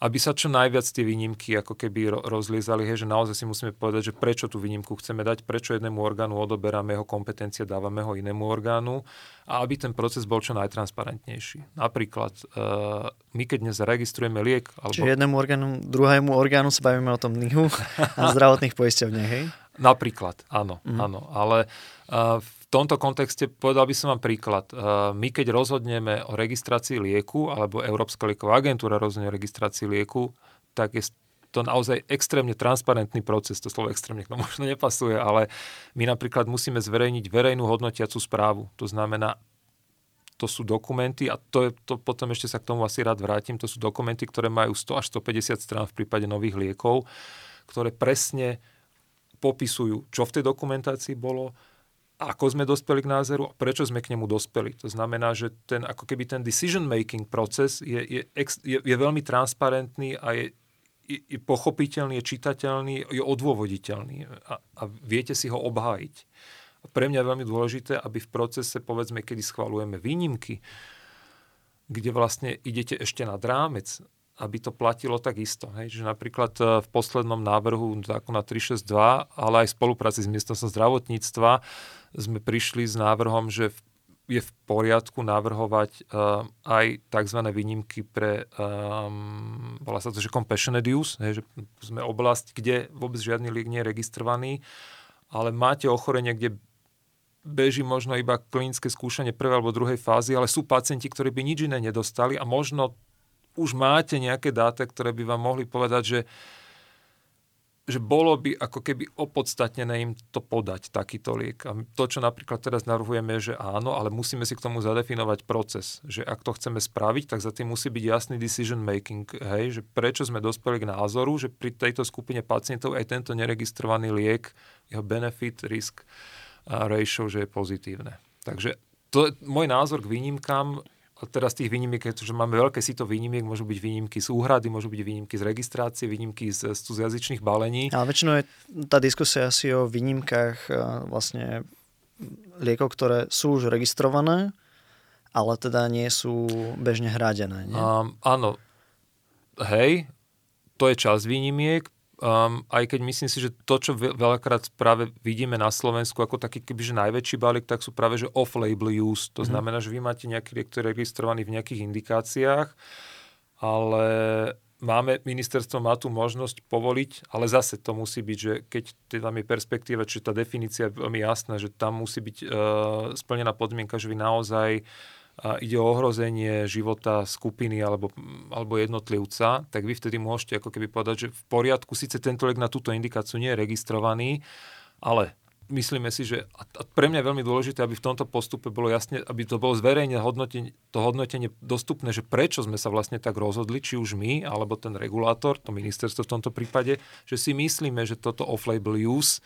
aby sa čo najviac tie výnimky ako keby rozliezali, hej, že naozaj si musíme povedať, že prečo tú výnimku chceme dať, prečo jednému orgánu odoberáme jeho kompetencie, dávame ho inému orgánu a aby ten proces bol čo najtransparentnejší. Napríklad, uh, my keď dnes zaregistrujeme liek... Alebo... Čiže jednému orgánu, druhému orgánu sa bavíme o tom NIHU a zdravotných poisťovniach, hej? Napríklad, áno, mm. áno. Ale uh, v tomto kontexte povedal by som vám príklad. Uh, my keď rozhodneme o registrácii lieku, alebo Európska lieková agentúra rozhodne o registrácii lieku, tak je to naozaj extrémne transparentný proces. To slovo extrémne k tomu možno nepasuje, ale my napríklad musíme zverejniť verejnú hodnotiacu správu. To znamená, to sú dokumenty, a to, je, to potom ešte sa k tomu asi rád vrátim, to sú dokumenty, ktoré majú 100 až 150 strán v prípade nových liekov, ktoré presne popisujú, čo v tej dokumentácii bolo, ako sme dospeli k názoru a prečo sme k nemu dospeli. To znamená, že ten, ako keby ten decision making proces je, je, je, je veľmi transparentný a je, je, je pochopiteľný, je čitateľný, je odôvoditeľný a, a viete si ho obhájiť. A pre mňa je veľmi dôležité, aby v procese, povedzme, kedy schvalujeme výnimky, kde vlastne idete ešte nad rámec, aby to platilo takisto. Hej? Že napríklad e, v poslednom návrhu zákona 362, ale aj v spolupráci s ministerstvom zdravotníctva sme prišli s návrhom, že je v poriadku navrhovať uh, aj tzv. výnimky pre, um, volá sa to, že compassionate use, hej, že sme oblasť, kde vôbec žiadny liek nie je registrovaný, ale máte ochorenie, kde beží možno iba klinické skúšanie prvej alebo druhej fázy, ale sú pacienti, ktorí by nič iné nedostali a možno už máte nejaké dáta, ktoré by vám mohli povedať, že, že bolo by ako keby opodstatnené im to podať, takýto liek. A to, čo napríklad teraz navrhujeme, je, že áno, ale musíme si k tomu zadefinovať proces. Že ak to chceme spraviť, tak za tým musí byť jasný decision making. Hej, že prečo sme dospeli k názoru, že pri tejto skupine pacientov aj tento neregistrovaný liek, jeho benefit, risk ratio, že je pozitívne. Takže to je môj názor k výnimkám teraz tých výnimiek, že máme veľké sito výnimiek, môžu byť výnimky z úhrady, môžu byť výnimky z registrácie, výnimky z, z jazyčných balení. Ale väčšinou je tá diskusia asi o výnimkách e, vlastne liekov, ktoré sú už registrované, ale teda nie sú bežne hradené. Nie? Um, áno, hej, to je čas výnimiek, Um, aj keď myslím si, že to, čo veľakrát práve vidíme na Slovensku ako taký kebyže najväčší balík, tak sú práve že off-label use. To mm. znamená, že vy máte nejaký liek, ktorý je registrovaný v nejakých indikáciách, ale máme, ministerstvo má tú možnosť povoliť, ale zase to musí byť, že keď tam je perspektíva, či tá definícia je veľmi jasná, že tam musí byť uh, splnená podmienka, že vy naozaj uh, ide o ohrozenie života skupiny alebo, alebo jednotlivca, tak vy vtedy môžete ako keby povedať, že v poriadku, síce tento lek na túto indikáciu nie je registrovaný, ale myslíme si, že a pre mňa je veľmi dôležité, aby v tomto postupe bolo jasne, aby to bolo zverejne hodnotenie, to hodnotenie dostupné, že prečo sme sa vlastne tak rozhodli, či už my, alebo ten regulátor, to ministerstvo v tomto prípade, že si myslíme, že toto off-label use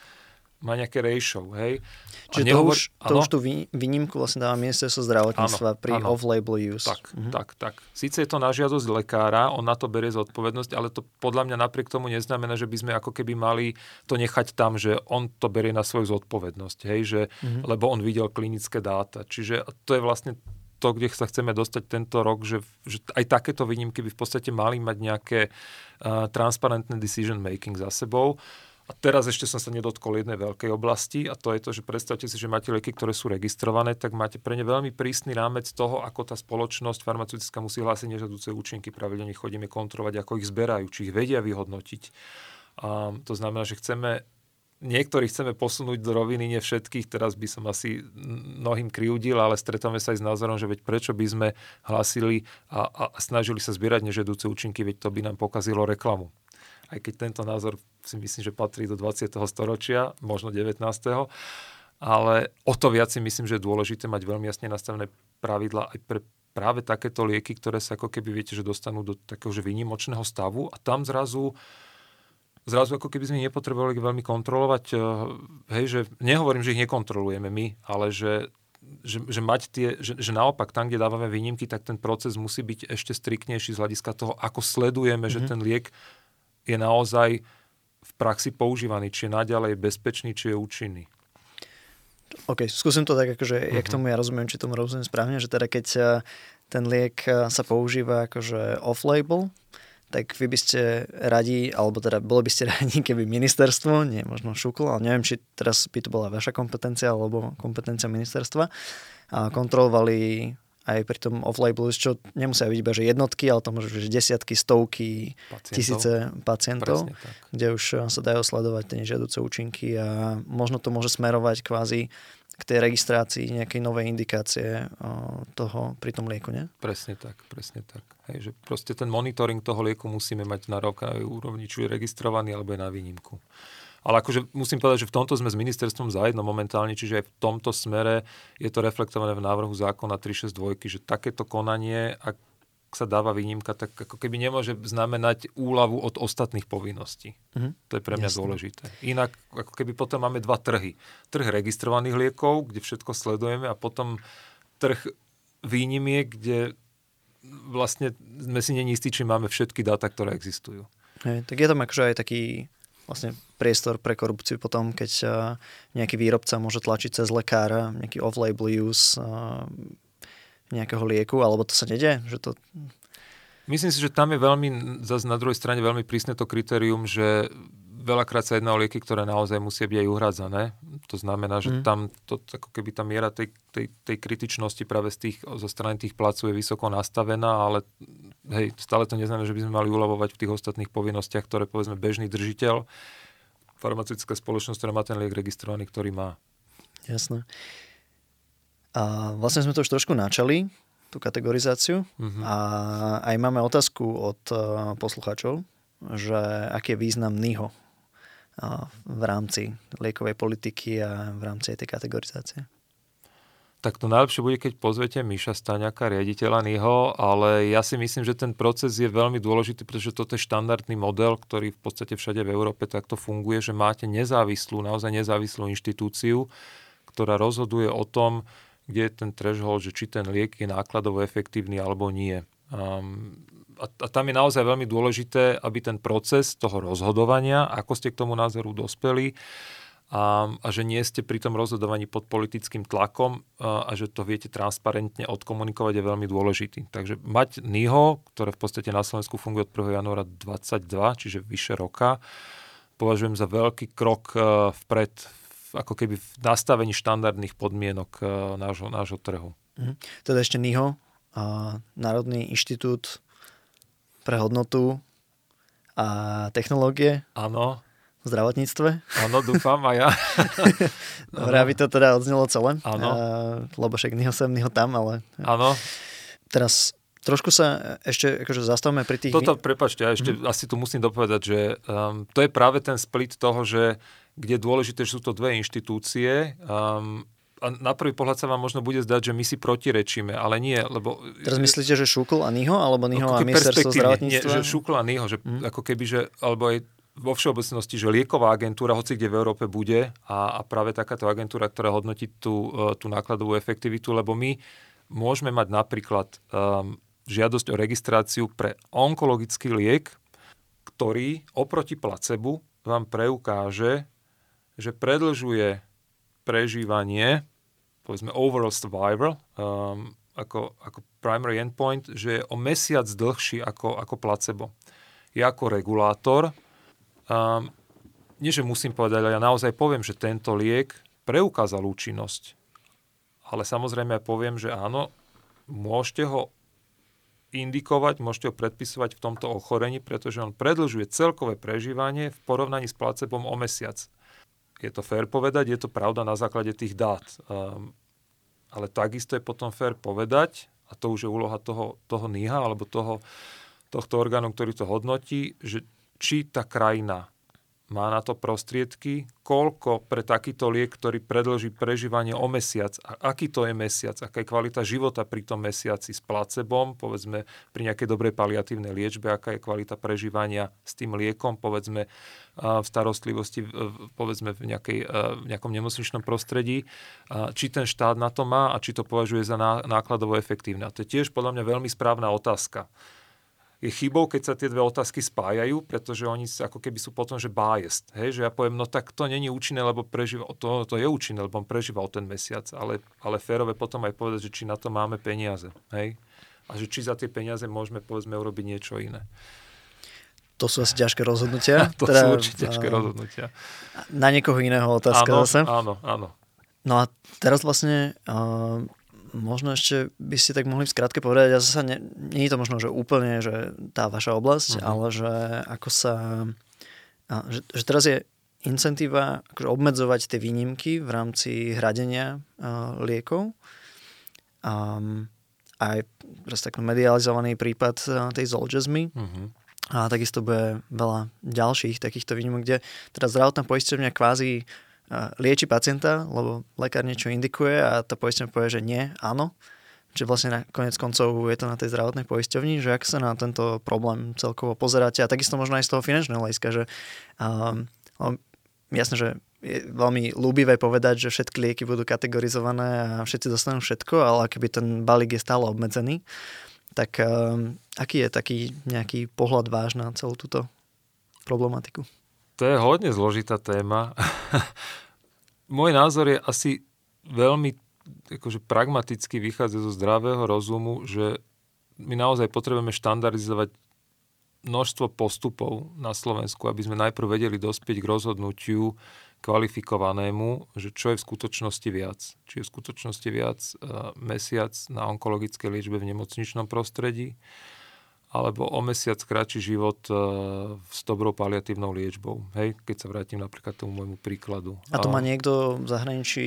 má nejaké ratio, hej. Čiže nehovor, to, už, to už tú výnimku vlastne dáva ministerstvo zdravotníctva áno, pri áno. off-label use. Tak, mhm. tak, tak. Sice je to na žiadosť lekára, on na to berie zodpovednosť, ale to podľa mňa napriek tomu neznamená, že by sme ako keby mali to nechať tam, že on to berie na svoju zodpovednosť, hej, že, mm-hmm. lebo on videl klinické dáta. Čiže to je vlastne to, kde sa chceme dostať tento rok, že, že aj takéto výnimky by v podstate mali mať nejaké uh, transparentné decision making za sebou. A teraz ešte som sa nedotkol jednej veľkej oblasti a to je to, že predstavte si, že máte lieky, ktoré sú registrované, tak máte pre ne veľmi prísny rámec toho, ako tá spoločnosť farmaceutická musí hlásiť nežadúce účinky. Pravidelne chodíme kontrolovať, ako ich zberajú, či ich vedia vyhodnotiť. A to znamená, že chceme niektorých chceme posunúť do roviny, nie všetkých, teraz by som asi mnohým kriudil, ale stretávame sa aj s názorom, že veď prečo by sme hlásili a, a snažili sa zbierať nežedúce účinky, veď to by nám pokazilo reklamu aj keď tento názor si myslím, že patrí do 20. storočia, možno 19. Ale o to viac si myslím, že je dôležité mať veľmi jasne nastavené pravidla aj pre práve takéto lieky, ktoré sa ako keby viete, že dostanú do takého že výnimočného stavu a tam zrazu zrazu ako keby sme nepotrebovali veľmi kontrolovať. Eh, hej, že nehovorím, že ich nekontrolujeme my, ale že že, že mať tie, že, že naopak tam, kde dávame výnimky, tak ten proces musí byť ešte striktnejší z hľadiska toho, ako sledujeme, mm-hmm. že mhm. ten liek je naozaj v praxi používaný, či je naďalej bezpečný, či je účinný. OK, skúsim to tak, akože uh-huh. ja k mhm. tomu ja rozumiem, či tomu rozumiem správne, že teda keď eh, ten liek eh, sa používa akože off-label, tak vy by ste radi, alebo teda bolo by ste radi, keby ministerstvo, nie možno šuklo, ale neviem, či teraz by to bola vaša kompetencia alebo kompetencia ministerstva, a kontrolovali aj pri tom off-label, čo nemusia byť iba že jednotky, ale to môže byť desiatky, stovky, pacientov. tisíce pacientov, kde už eh, sa dajú sledovať tie nežiaduce účinky a možno to môže smerovať kvázi k tej registrácii nejakej novej indikácie eh, toho pri tom lieku, nie? Presne tak, presne tak. Hej, že proste ten monitoring toho lieku musíme mať na rok úrovni, či je registrovaný alebo je na výnimku. Ale akože musím povedať, že v tomto sme s ministerstvom zajedno momentálne, čiže aj v tomto smere je to reflektované v návrhu zákona 362, že takéto konanie, ak sa dáva výnimka, tak ako keby nemôže znamenať úľavu od ostatných povinností. Mm-hmm. To je pre mňa Jasne. dôležité. Inak ako keby potom máme dva trhy. Trh registrovaných liekov, kde všetko sledujeme a potom trh výnimiek, kde vlastne sme si není istí, či máme všetky dáta, ktoré existujú. Hej, tak je tam akože aj taký vlastne priestor pre korupciu potom, keď nejaký výrobca môže tlačiť cez lekára nejaký off-label use nejakého lieku, alebo to sa nedie? Že to... Myslím si, že tam je veľmi, zase na druhej strane veľmi prísne to kritérium, že veľakrát sa jedná o lieky, ktoré naozaj musia byť aj uhradzané. To znamená, že mm. tam to, ako keby tá miera tej, tej, tej kritičnosti práve z tých, zo strany tých placov je vysoko nastavená, ale hej, stále to neznamená, že by sme mali uľavovať v tých ostatných povinnostiach, ktoré povedzme bežný držiteľ, farmaceutická spoločnosť, ktorá má ten liek registrovaný, ktorý má. Jasné. A vlastne sme to už trošku načali, tú kategorizáciu. Mm-hmm. A aj máme otázku od uh, poslucháčov, že aký je význam NIHO v rámci liekovej politiky a v rámci tej kategorizácie? Tak to najlepšie bude, keď pozvete Miša Staňaka, riaditeľa NIHO, ale ja si myslím, že ten proces je veľmi dôležitý, pretože toto je štandardný model, ktorý v podstate všade v Európe takto funguje, že máte nezávislú, naozaj nezávislú inštitúciu, ktorá rozhoduje o tom, kde je ten threshold, že či ten liek je nákladovo efektívny alebo nie. Um, a, a tam je naozaj veľmi dôležité, aby ten proces toho rozhodovania, ako ste k tomu názoru dospeli, a, a že nie ste pri tom rozhodovaní pod politickým tlakom a, a že to viete transparentne odkomunikovať je veľmi dôležitý. Takže mať NIHO, ktoré v podstate na Slovensku funguje od 1. januára 2022, čiže vyše roka, považujem za veľký krok vpred ako keby v nastavení štandardných podmienok nášho, nášho trhu. Mhm. Teda ešte NIHO, Národný inštitút pre hodnotu a technológie. Áno. V zdravotníctve. Áno, dúfam a ja. Dobre, aby to teda odznelo celé. Áno. lebo však niho sem, niho tam, ale... Áno. Teraz trošku sa ešte akože zastavme pri tých... Toto, prepačte, ja ešte mm-hmm. asi tu musím dopovedať, že um, to je práve ten split toho, že kde dôležité, že sú to dve inštitúcie. Um, a na prvý pohľad sa vám možno bude zdať, že my si protirečíme, ale nie, lebo... Teraz myslíte, že Šukl a Niho, alebo Niho a ministerstvo zdravotníctva? Nie, že Šukl a Niho, že hmm. ako keby, že, alebo aj vo všeobecnosti, že lieková agentúra, hoci kde v Európe bude a, a práve takáto agentúra, ktorá hodnotí tú, e, tú nákladovú efektivitu, lebo my môžeme mať napríklad um, žiadosť o registráciu pre onkologický liek, ktorý oproti placebu vám preukáže, že predlžuje prežívanie povedzme overall survival um, ako, ako primary endpoint, že je o mesiac dlhší ako, ako placebo. Ja ako regulátor, um, nie že musím povedať, ale ja naozaj poviem, že tento liek preukázal účinnosť. Ale samozrejme ja poviem, že áno, môžete ho indikovať, môžete ho predpisovať v tomto ochorení, pretože on predlžuje celkové prežívanie v porovnaní s placebom o mesiac je to fér povedať, je to pravda na základe tých dát. Um, ale takisto je potom fér povedať, a to už je úloha toho, toho NIHA alebo toho, tohto orgánu, ktorý to hodnotí, že či tá krajina má na to prostriedky, koľko pre takýto liek, ktorý predlží prežívanie o mesiac, a aký to je mesiac, aká je kvalita života pri tom mesiaci s placebom, povedzme pri nejakej dobrej paliatívnej liečbe, aká je kvalita prežívania s tým liekom, povedzme v starostlivosti, povedzme v, nejakej, v nejakom nemocničnom prostredí, či ten štát na to má a či to považuje za nákladovo efektívne. A to je tiež podľa mňa veľmi správna otázka je chybou, keď sa tie dve otázky spájajú, pretože oni ako keby sú potom, že biased. Hej? Že ja poviem, no tak to není účinné, lebo prežíva, to, to je účinné, lebo on prežíval ten mesiac, ale, ale férové potom aj povedať, že či na to máme peniaze. Hej? A že či za tie peniaze môžeme, povedzme, urobiť niečo iné. To sú asi ťažké rozhodnutia. to teda, sú určite ťažké rozhodnutia. Na niekoho iného otázka áno, zase. Áno, áno. No a teraz vlastne uh, možno ešte by ste tak mohli v skratke povedať, ja zase nie, nie je to možno, že úplne že tá vaša oblasť, uh-huh. ale že ako sa, a, že, že teraz je incentíva akože obmedzovať tie výnimky v rámci hradenia a, liekov. A, aj tak medializovaný prípad a, tej Zolgezmy. Uh-huh. A takisto bude veľa ďalších takýchto výnimok, kde teraz zdravotná poisťovňa kvázi lieči pacienta, lebo lekár niečo indikuje a tá poisťovňa povie, že nie, áno. či vlastne na konec koncov je to na tej zdravotnej poisťovni, že ako sa na tento problém celkovo pozeráte a takisto možno aj z toho finančného hľadiska, že um, jasné, že je veľmi ľúbivé povedať, že všetky lieky budú kategorizované a všetci dostanú všetko, ale keby ten balík je stále obmedzený, tak um, aký je taký nejaký pohľad váš na celú túto problematiku? To je hodne zložitá téma. Môj názor je asi veľmi akože pragmaticky vychádza zo zdravého rozumu, že my naozaj potrebujeme štandardizovať množstvo postupov na Slovensku, aby sme najprv vedeli dospieť k rozhodnutiu kvalifikovanému, že čo je v skutočnosti viac. Či je v skutočnosti viac uh, mesiac na onkologickej liečbe v nemocničnom prostredí, alebo o mesiac kratší život uh, s dobrou paliatívnou liečbou. Hej, keď sa vrátim napríklad tomu môjmu príkladu. A to má niekto v zahraničí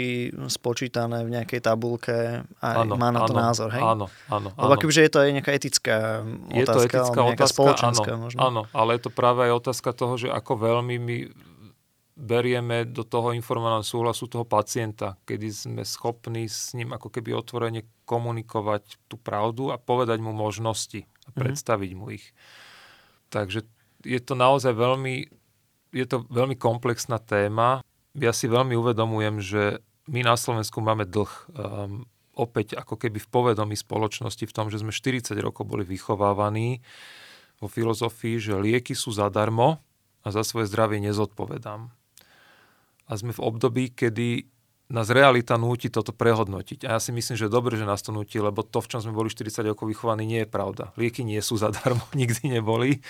spočítané v nejakej tabulke a áno, má na to áno, názor, hej? Áno, áno. Lebo akoby, že je to aj nejaká etická otázka, je to etická otázka, spoločenská áno, možno. Áno, ale je to práve aj otázka toho, že ako veľmi my berieme do toho informovaného súhlasu toho pacienta, kedy sme schopní s ním ako keby otvorene komunikovať tú pravdu a povedať mu možnosti a mm-hmm. predstaviť mu ich. Takže je to naozaj veľmi, je to veľmi komplexná téma. Ja si veľmi uvedomujem, že my na Slovensku máme dlh um, opäť ako keby v povedomí spoločnosti v tom, že sme 40 rokov boli vychovávaní vo filozofii, že lieky sú zadarmo a za svoje zdravie nezodpovedám. A sme v období, kedy nás realita núti toto prehodnotiť. A ja si myslím, že je dobre, že nás to núti, lebo to, v čom sme boli 40 rokov vychovaní, nie je pravda. Lieky nie sú zadarmo, nikdy neboli.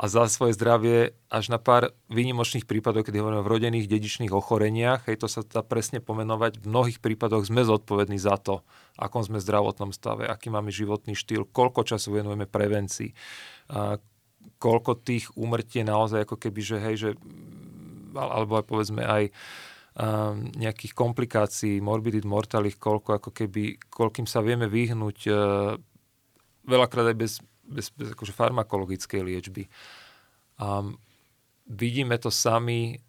A za svoje zdravie až na pár výnimočných prípadov, kedy hovoríme o vrodených dedičných ochoreniach, hej, to sa dá presne pomenovať, v mnohých prípadoch sme zodpovední za to, akom sme v zdravotnom stave, aký máme životný štýl, koľko času venujeme prevencii, a koľko tých úmrtí je naozaj ako keby, že hej, že alebo aj povedzme aj um, nejakých komplikácií, morbidit mortalich, koľko ako keby, koľkým sa vieme vyhnúť uh, veľakrát aj bez, bez, bez akože farmakologickej liečby. Um, vidíme to sami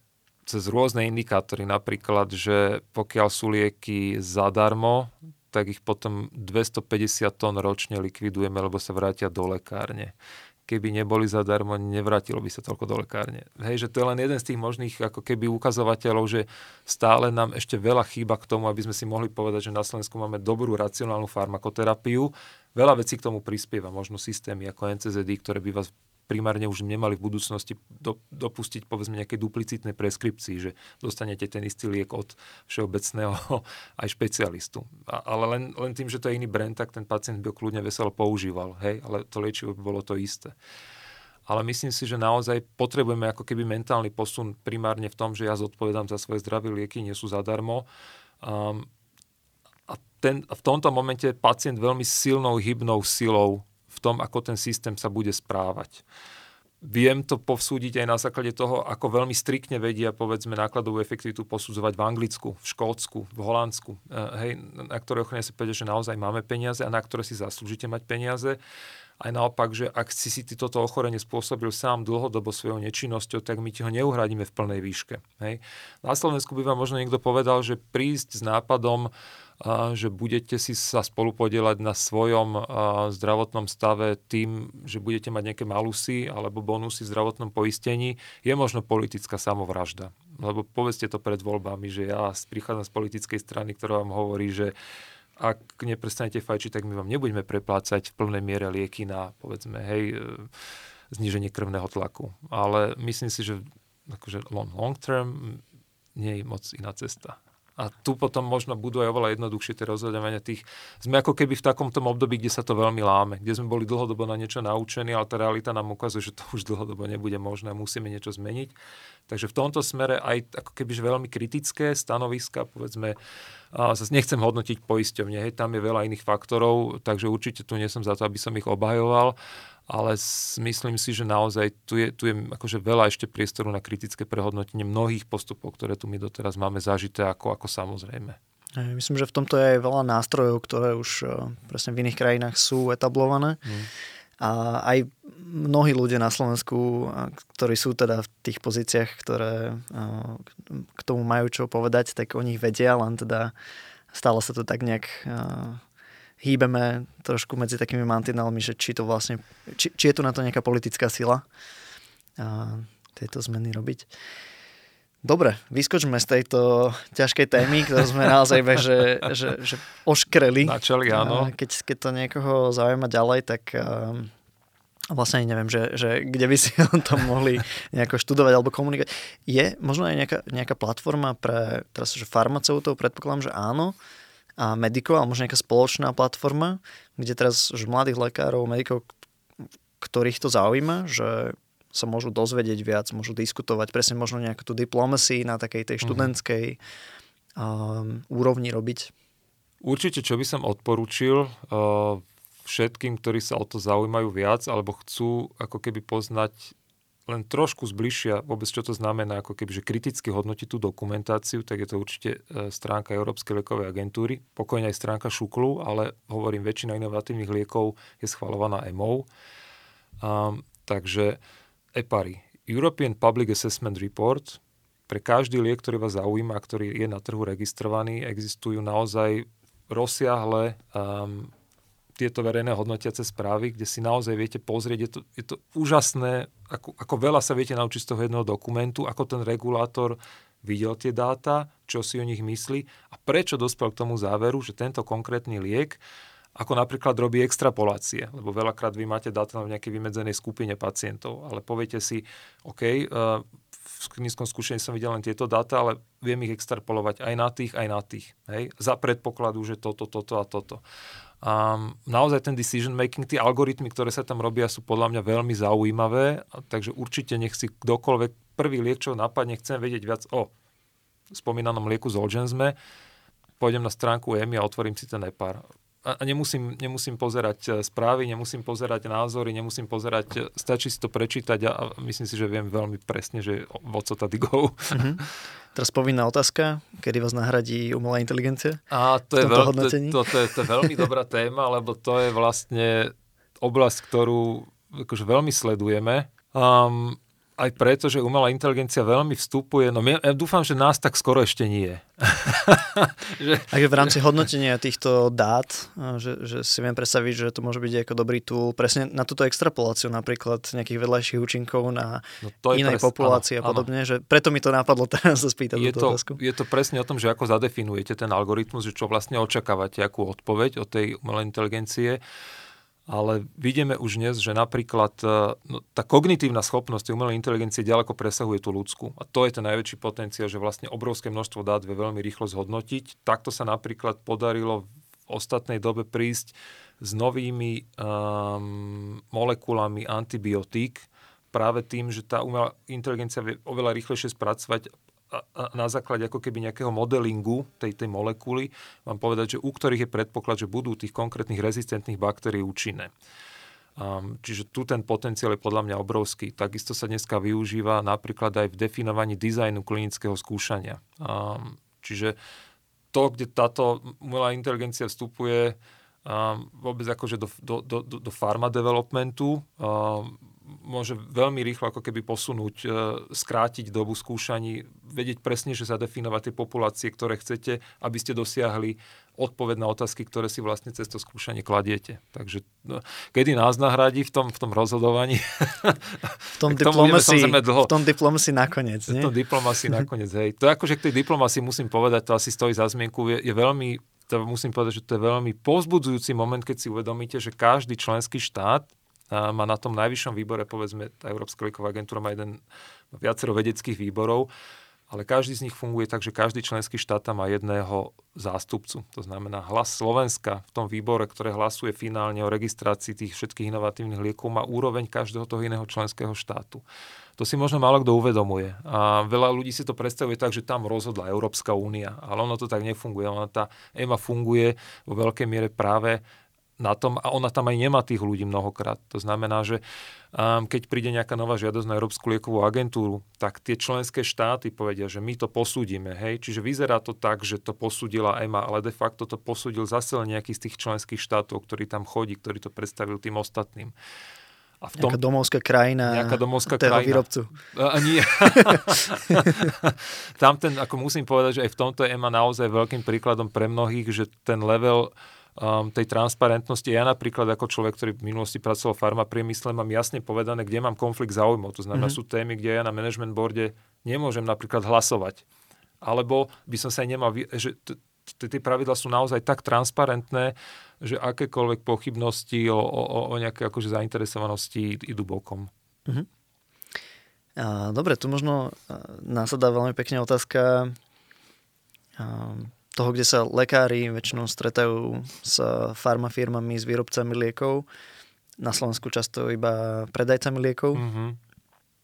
cez rôzne indikátory, napríklad, že pokiaľ sú lieky zadarmo, tak ich potom 250 tón ročne likvidujeme, lebo sa vrátia do lekárne keby neboli zadarmo, nevrátilo by sa toľko do lekárne. Hej, že to je len jeden z tých možných ako keby ukazovateľov, že stále nám ešte veľa chýba k tomu, aby sme si mohli povedať, že na Slovensku máme dobrú racionálnu farmakoterapiu. Veľa vecí k tomu prispieva, možno systémy ako NCZD, ktoré by vás primárne už nemali v budúcnosti do, dopustiť povedzme nejakej duplicitnej preskripcii, že dostanete ten istý liek od všeobecného aj špecialistu. A, ale len, len tým, že to je iný brand, tak ten pacient by ho kľudne veselo používal, hej, ale to liečivo by bolo to isté. Ale myslím si, že naozaj potrebujeme ako keby mentálny posun primárne v tom, že ja zodpovedám za svoje zdravie, lieky nie sú zadarmo. Um, a, ten, v tomto momente pacient veľmi silnou hybnou silou v tom, ako ten systém sa bude správať. Viem to povsúdiť aj na základe toho, ako veľmi striktne vedia, povedzme, nákladovú efektivitu posudzovať v Anglicku, v Škótsku, v Holandsku. Eh, hej, na ktoré ochrane sa povedia, že naozaj máme peniaze a na ktoré si zaslúžite mať peniaze. Aj naopak, že ak si si ty toto ochorenie spôsobil sám dlhodobo svojou nečinnosťou, tak my ti ho neuhradíme v plnej výške. Hej. Na Slovensku by vám možno niekto povedal, že prísť s nápadom že budete si sa spolupodielať na svojom zdravotnom stave tým, že budete mať nejaké malusy alebo bonusy v zdravotnom poistení, je možno politická samovražda. Lebo povedzte to pred voľbami, že ja prichádzam z politickej strany, ktorá vám hovorí, že ak neprestanete fajčiť, tak my vám nebudeme preplácať v plnej miere lieky na, povedzme, hej, e, zníženie krvného tlaku. Ale myslím si, že akože long, long term nie je moc iná cesta. A tu potom možno budú aj oveľa jednoduchšie tie rozhodovania tých. Sme ako keby v takomto období, kde sa to veľmi láme, kde sme boli dlhodobo na niečo naučení, ale tá realita nám ukazuje, že to už dlhodobo nebude možné, musíme niečo zmeniť. Takže v tomto smere aj ako keby veľmi kritické stanoviska, povedzme, a zase nechcem hodnotiť poisťovne, hej, tam je veľa iných faktorov, takže určite tu nie som za to, aby som ich obhajoval, ale myslím si, že naozaj tu je, tu je akože veľa ešte priestoru na kritické prehodnotenie mnohých postupov, ktoré tu my doteraz máme zažité ako, ako samozrejme. Myslím, že v tomto je aj veľa nástrojov, ktoré už e, presne v iných krajinách sú etablované. Mm. A aj mnohí ľudia na Slovensku, ktorí sú teda v tých pozíciách, ktoré e, k tomu majú čo povedať, tak o nich vedia, len teda stále sa to tak nejak hýbeme trošku medzi takými mantinelmi, že či to vlastne, či, či je tu na to nejaká politická sila a tieto zmeny robiť. Dobre, vyskočme z tejto ťažkej témy, ktorú sme naozaj že, že, že oškreli. Načali, áno. Keď, keď to niekoho zaujíma ďalej, tak um, vlastne ani neviem, že, že kde by si o tom mohli nejako študovať alebo komunikovať. Je možno aj nejaká, nejaká platforma pre teraz, že farmaceutov, predpokladám, že áno, a medikov, ale možno nejaká spoločná platforma, kde teraz už mladých lekárov, medikov, ktorých to zaujíma, že sa môžu dozvedieť viac, môžu diskutovať, presne možno nejakú tú diplomacy na takej tej mhm. študentskej um, úrovni robiť. Určite, čo by som odporučil uh, všetkým, ktorí sa o to zaujímajú viac alebo chcú ako keby poznať len trošku zbližšia vôbec, čo to znamená, ako keby, že kriticky hodnotiť tú dokumentáciu, tak je to určite uh, stránka Európskej liekovej agentúry, pokojne aj stránka Šuklu, ale hovorím, väčšina inovatívnych liekov je schvalovaná EMO. Um, takže EPARI, European Public Assessment Report, pre každý liek, ktorý vás zaujíma, ktorý je na trhu registrovaný, existujú naozaj rozsiahle um, tieto verejné hodnotiace správy, kde si naozaj viete pozrieť, je to, je to úžasné, ako, ako veľa sa viete naučiť z toho jedného dokumentu, ako ten regulátor videl tie dáta, čo si o nich myslí a prečo dospel k tomu záveru, že tento konkrétny liek ako napríklad robí extrapolácie, lebo veľakrát vy máte dáta v nejakej vymedzenej skupine pacientov, ale poviete si, OK, eh, v klinickom skúšení som videl len tieto dáta, ale viem ich extrapolovať aj na tých, aj na tých. Hej? Za predpokladu, že toto, toto a toto. Um, naozaj ten decision making, tie algoritmy, ktoré sa tam robia, sú podľa mňa veľmi zaujímavé, takže určite nech si kdokoľvek prvý liek, čo napadne, chcem vedieť viac o spomínanom lieku Zolgensme, pôjdem na stránku EMI a otvorím si ten EPAR a nemusím, nemusím pozerať e, správy, nemusím pozerať názory, nemusím pozerať, e, stačí si to prečítať a, myslím si, že viem veľmi presne, že o co tady go. Mm-hmm. Teraz povinná otázka, kedy vás nahradí umelá inteligencia? A to je, veľ, to, to, to, je, to je veľmi dobrá téma, lebo to je vlastne oblasť, ktorú akože veľmi sledujeme. Um, aj preto, že umelá inteligencia veľmi vstupuje, no ja, ja dúfam, že nás tak skoro ešte nie. že... Takže v rámci hodnotenia týchto dát, že, že si viem predstaviť, že to môže byť ako dobrý tool presne na túto extrapoláciu napríklad nejakých vedľajších účinkov na no to inej pres... populácii a podobne, áno. že preto mi to napadlo teraz sa spýtať je to, otázku. Je to presne o tom, že ako zadefinujete ten algoritmus, že čo vlastne očakávate, akú odpoveď od tej umelej inteligencie ale vidíme už dnes, že napríklad e, no, tá kognitívna schopnosť umelej inteligencie ďaleko presahuje tú ľudskú. A to je ten najväčší potenciál, že vlastne obrovské množstvo dát vie veľmi rýchlo zhodnotiť. Takto sa napríklad podarilo v ostatnej dobe prísť s novými um, molekulami antibiotík, práve tým, že tá umelá inteligencia vie oveľa rýchlejšie spracovať na základe ako keby nejakého modelingu tej, tej molekuly vám povedať, že u ktorých je predpoklad, že budú tých konkrétnych rezistentných baktérií účinné. Um, čiže tu ten potenciál je podľa mňa obrovský. Takisto sa dneska využíva napríklad aj v definovaní dizajnu klinického skúšania. Um, čiže to, kde táto umelá inteligencia vstupuje um, vôbec akože do, do, do, do pharma developmentu, um, môže veľmi rýchlo ako keby posunúť, e, skrátiť dobu skúšaní, vedieť presne, že zadefinovať tie populácie, ktoré chcete, aby ste dosiahli odpoveď na otázky, ktoré si vlastne cez to skúšanie kladiete. Takže no, kedy nás nahradí v tom, v tom rozhodovaní? V tom, diplomasi, v tom diplomasi nakoniec, nie? V tom diplomasi nakoniec, hej. To akože k tej diplomasi musím povedať, to asi stojí za zmienku, je, je veľmi to musím povedať, že to je veľmi povzbudzujúci moment, keď si uvedomíte, že každý členský štát má na tom najvyššom výbore, povedzme, tá Európska lieková agentúra má jeden, viacero vedeckých výborov, ale každý z nich funguje tak, že každý členský štát tam má jedného zástupcu. To znamená, hlas Slovenska v tom výbore, ktoré hlasuje finálne o registrácii tých všetkých inovatívnych liekov, má úroveň každého toho iného členského štátu. To si možno málo kto uvedomuje. A veľa ľudí si to predstavuje tak, že tam rozhodla Európska únia, ale ono to tak nefunguje. Ona tá EMA funguje vo veľkej miere práve na tom a ona tam aj nemá tých ľudí mnohokrát. To znamená, že um, keď príde nejaká nová žiadosť na Európsku liekovú agentúru, tak tie členské štáty povedia, že my to posúdime. Hej? Čiže vyzerá to tak, že to posúdila EMA, ale de facto to posúdil zase nejaký z tých členských štátov, ktorý tam chodí, ktorý to predstavil tým ostatným. A v tom, nejaká domovská krajina nejaká domovská krajina. výrobcu. A, nie. Tam ten, ako musím povedať, že aj v tomto je EMA naozaj veľkým príkladom pre mnohých, že ten level um, tej transparentnosti. Ja napríklad ako človek, ktorý v minulosti pracoval v farmapriemysle, mám jasne povedané, kde mám konflikt záujmov. To znamená, mm-hmm. sú témy, kde ja na management boarde nemôžem napríklad hlasovať. Alebo by som sa aj nemal... Že tie pravidla sú naozaj tak transparentné, že akékoľvek pochybnosti o, o, o nejaké akože zainteresovanosti idú bokom. Mm-hmm. Dobre, tu možno následá veľmi pekne otázka toho, kde sa lekári väčšinou stretajú s farmafirmami, s výrobcami liekov. Na Slovensku často iba predajcami liekov. Mm-hmm.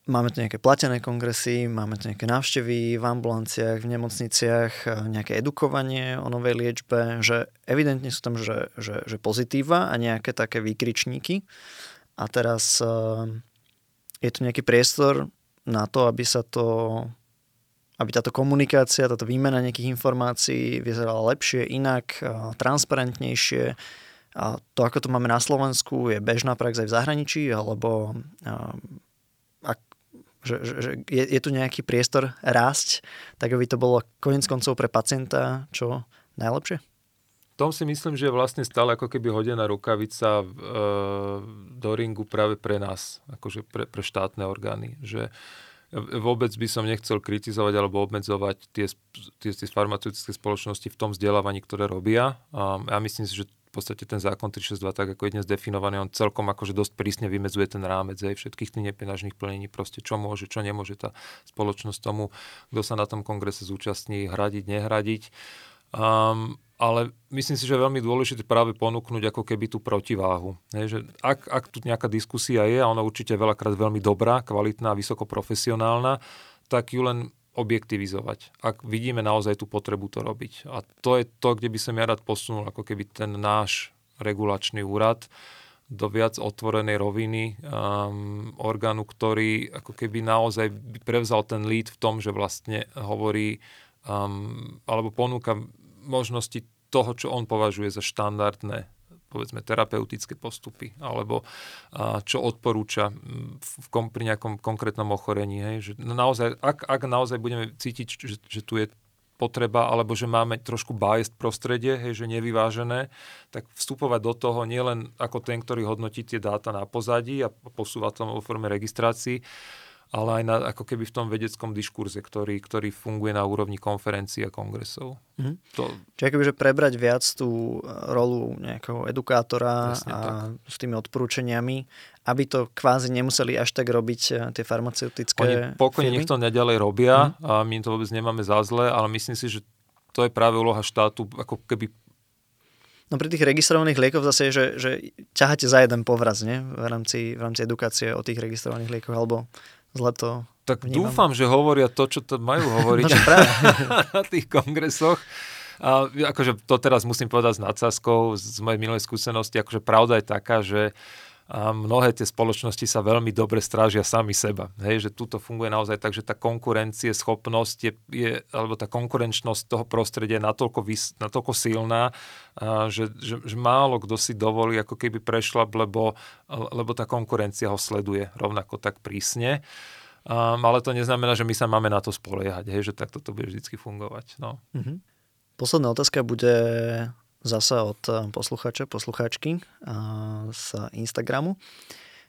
Máme tu nejaké platené kongresy, máme tu nejaké návštevy v ambulanciách, v nemocniciach, nejaké edukovanie o novej liečbe, že evidentne sú tam že, že, že pozitíva a nejaké také výkričníky. A teraz je tu nejaký priestor na to, aby sa to aby táto komunikácia, táto výmena nejakých informácií vyzerala lepšie, inak, transparentnejšie. A to, ako to máme na Slovensku, je bežná prax aj v zahraničí, alebo ak, že, že, že je, je tu nejaký priestor rásť, tak aby to bolo konec koncov pre pacienta čo najlepšie? Tom si myslím, že je vlastne stále ako keby hodená rukavica e, do ringu práve pre nás, akože pre, pre štátne orgány. Že vôbec by som nechcel kritizovať alebo obmedzovať tie, tie, tie farmaceutické spoločnosti v tom vzdelávaní, ktoré robia. A ja myslím si, že v podstate ten zákon 362, tak ako je dnes definovaný, on celkom akože dosť prísne vymedzuje ten rámec aj všetkých tých nepenažných plnení, proste čo môže, čo nemôže tá spoločnosť tomu, kto sa na tom kongrese zúčastní, hradiť, nehradiť. Um, ale myslím si, že je veľmi dôležité práve ponúknuť ako keby tú protiváhu. Hej, že ak, ak tu nejaká diskusia je, a ona určite veľakrát veľmi dobrá, kvalitná, vysoko profesionálna, tak ju len objektivizovať, ak vidíme naozaj tú potrebu to robiť. A to je to, kde by som ja rád posunul ako keby ten náš regulačný úrad do viac otvorenej roviny um, orgánu, ktorý ako keby naozaj prevzal ten lead v tom, že vlastne hovorí um, alebo ponúka možnosti toho, čo on považuje za štandardné povedzme terapeutické postupy, alebo a, čo odporúča v kom, pri nejakom konkrétnom ochorení. Hej, že naozaj, ak, ak naozaj budeme cítiť, že, že tu je potreba, alebo že máme trošku biased prostredie, hej, že nevyvážené, tak vstupovať do toho nielen ako ten, ktorý hodnotí tie dáta na pozadí a posúva to vo forme registrácií, ale aj na, ako keby v tom vedeckom diskurze, ktorý, ktorý funguje na úrovni konferencií a kongresov. Mm-hmm. To... Čiže akoby, že prebrať viac tú e, rolu nejakého edukátora Jasne a tak. s tými odporúčaniami, aby to kvázi nemuseli až tak robiť e, tie farmaceutické Oni pokojne nech to neďalej robia mm-hmm. a my to vôbec nemáme za zle, ale myslím si, že to je práve úloha štátu ako keby No pri tých registrovaných liekov zase je, že, že ťaháte za jeden povraz, nie? V rámci, v rámci edukácie o tých registrovaných liekoch, alebo zle to Tak vnímam. dúfam, že hovoria to, čo to majú hovoriť no, na tých kongresoch. A akože to teraz musím povedať s nadsázkou z mojej minulej skúsenosti, akože pravda je taká, že a mnohé tie spoločnosti sa veľmi dobre strážia sami seba. Hej, že tuto funguje naozaj tak, že tá konkurencie, schopnosť je, je alebo tá konkurenčnosť toho prostredia je natoľko, vys, natoľko silná, a že, že, že málo kto si dovolí ako keby prešla, lebo, lebo tá konkurencia ho sleduje rovnako tak prísne. Um, ale to neznamená, že my sa máme na to spoliehať, hej, že takto to bude vždy fungovať. No. Mm-hmm. Posledná otázka bude zasa od eh, posluchača, posluchačky eh, z Instagramu,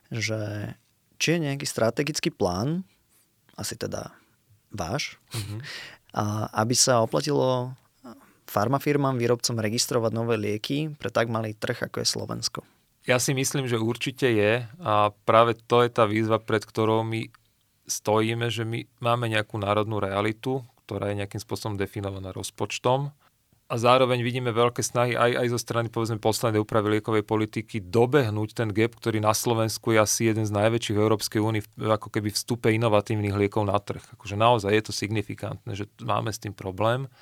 že či je nejaký strategický plán, asi teda váš, mm-hmm. a aby sa oplatilo farmafirmám, výrobcom registrovať nové lieky pre tak malý trh, ako je Slovensko. Ja si myslím, že určite je a práve to je tá výzva, pred ktorou my stojíme, že my máme nejakú národnú realitu, ktorá je nejakým spôsobom definovaná rozpočtom a zároveň vidíme veľké snahy aj, aj zo strany povedzme poslednej úpravy liekovej politiky dobehnúť ten gap, ktorý na Slovensku je asi jeden z najväčších v Európskej únii ako keby vstupe inovatívnych liekov na trh. Akože naozaj je to signifikantné, že máme s tým problém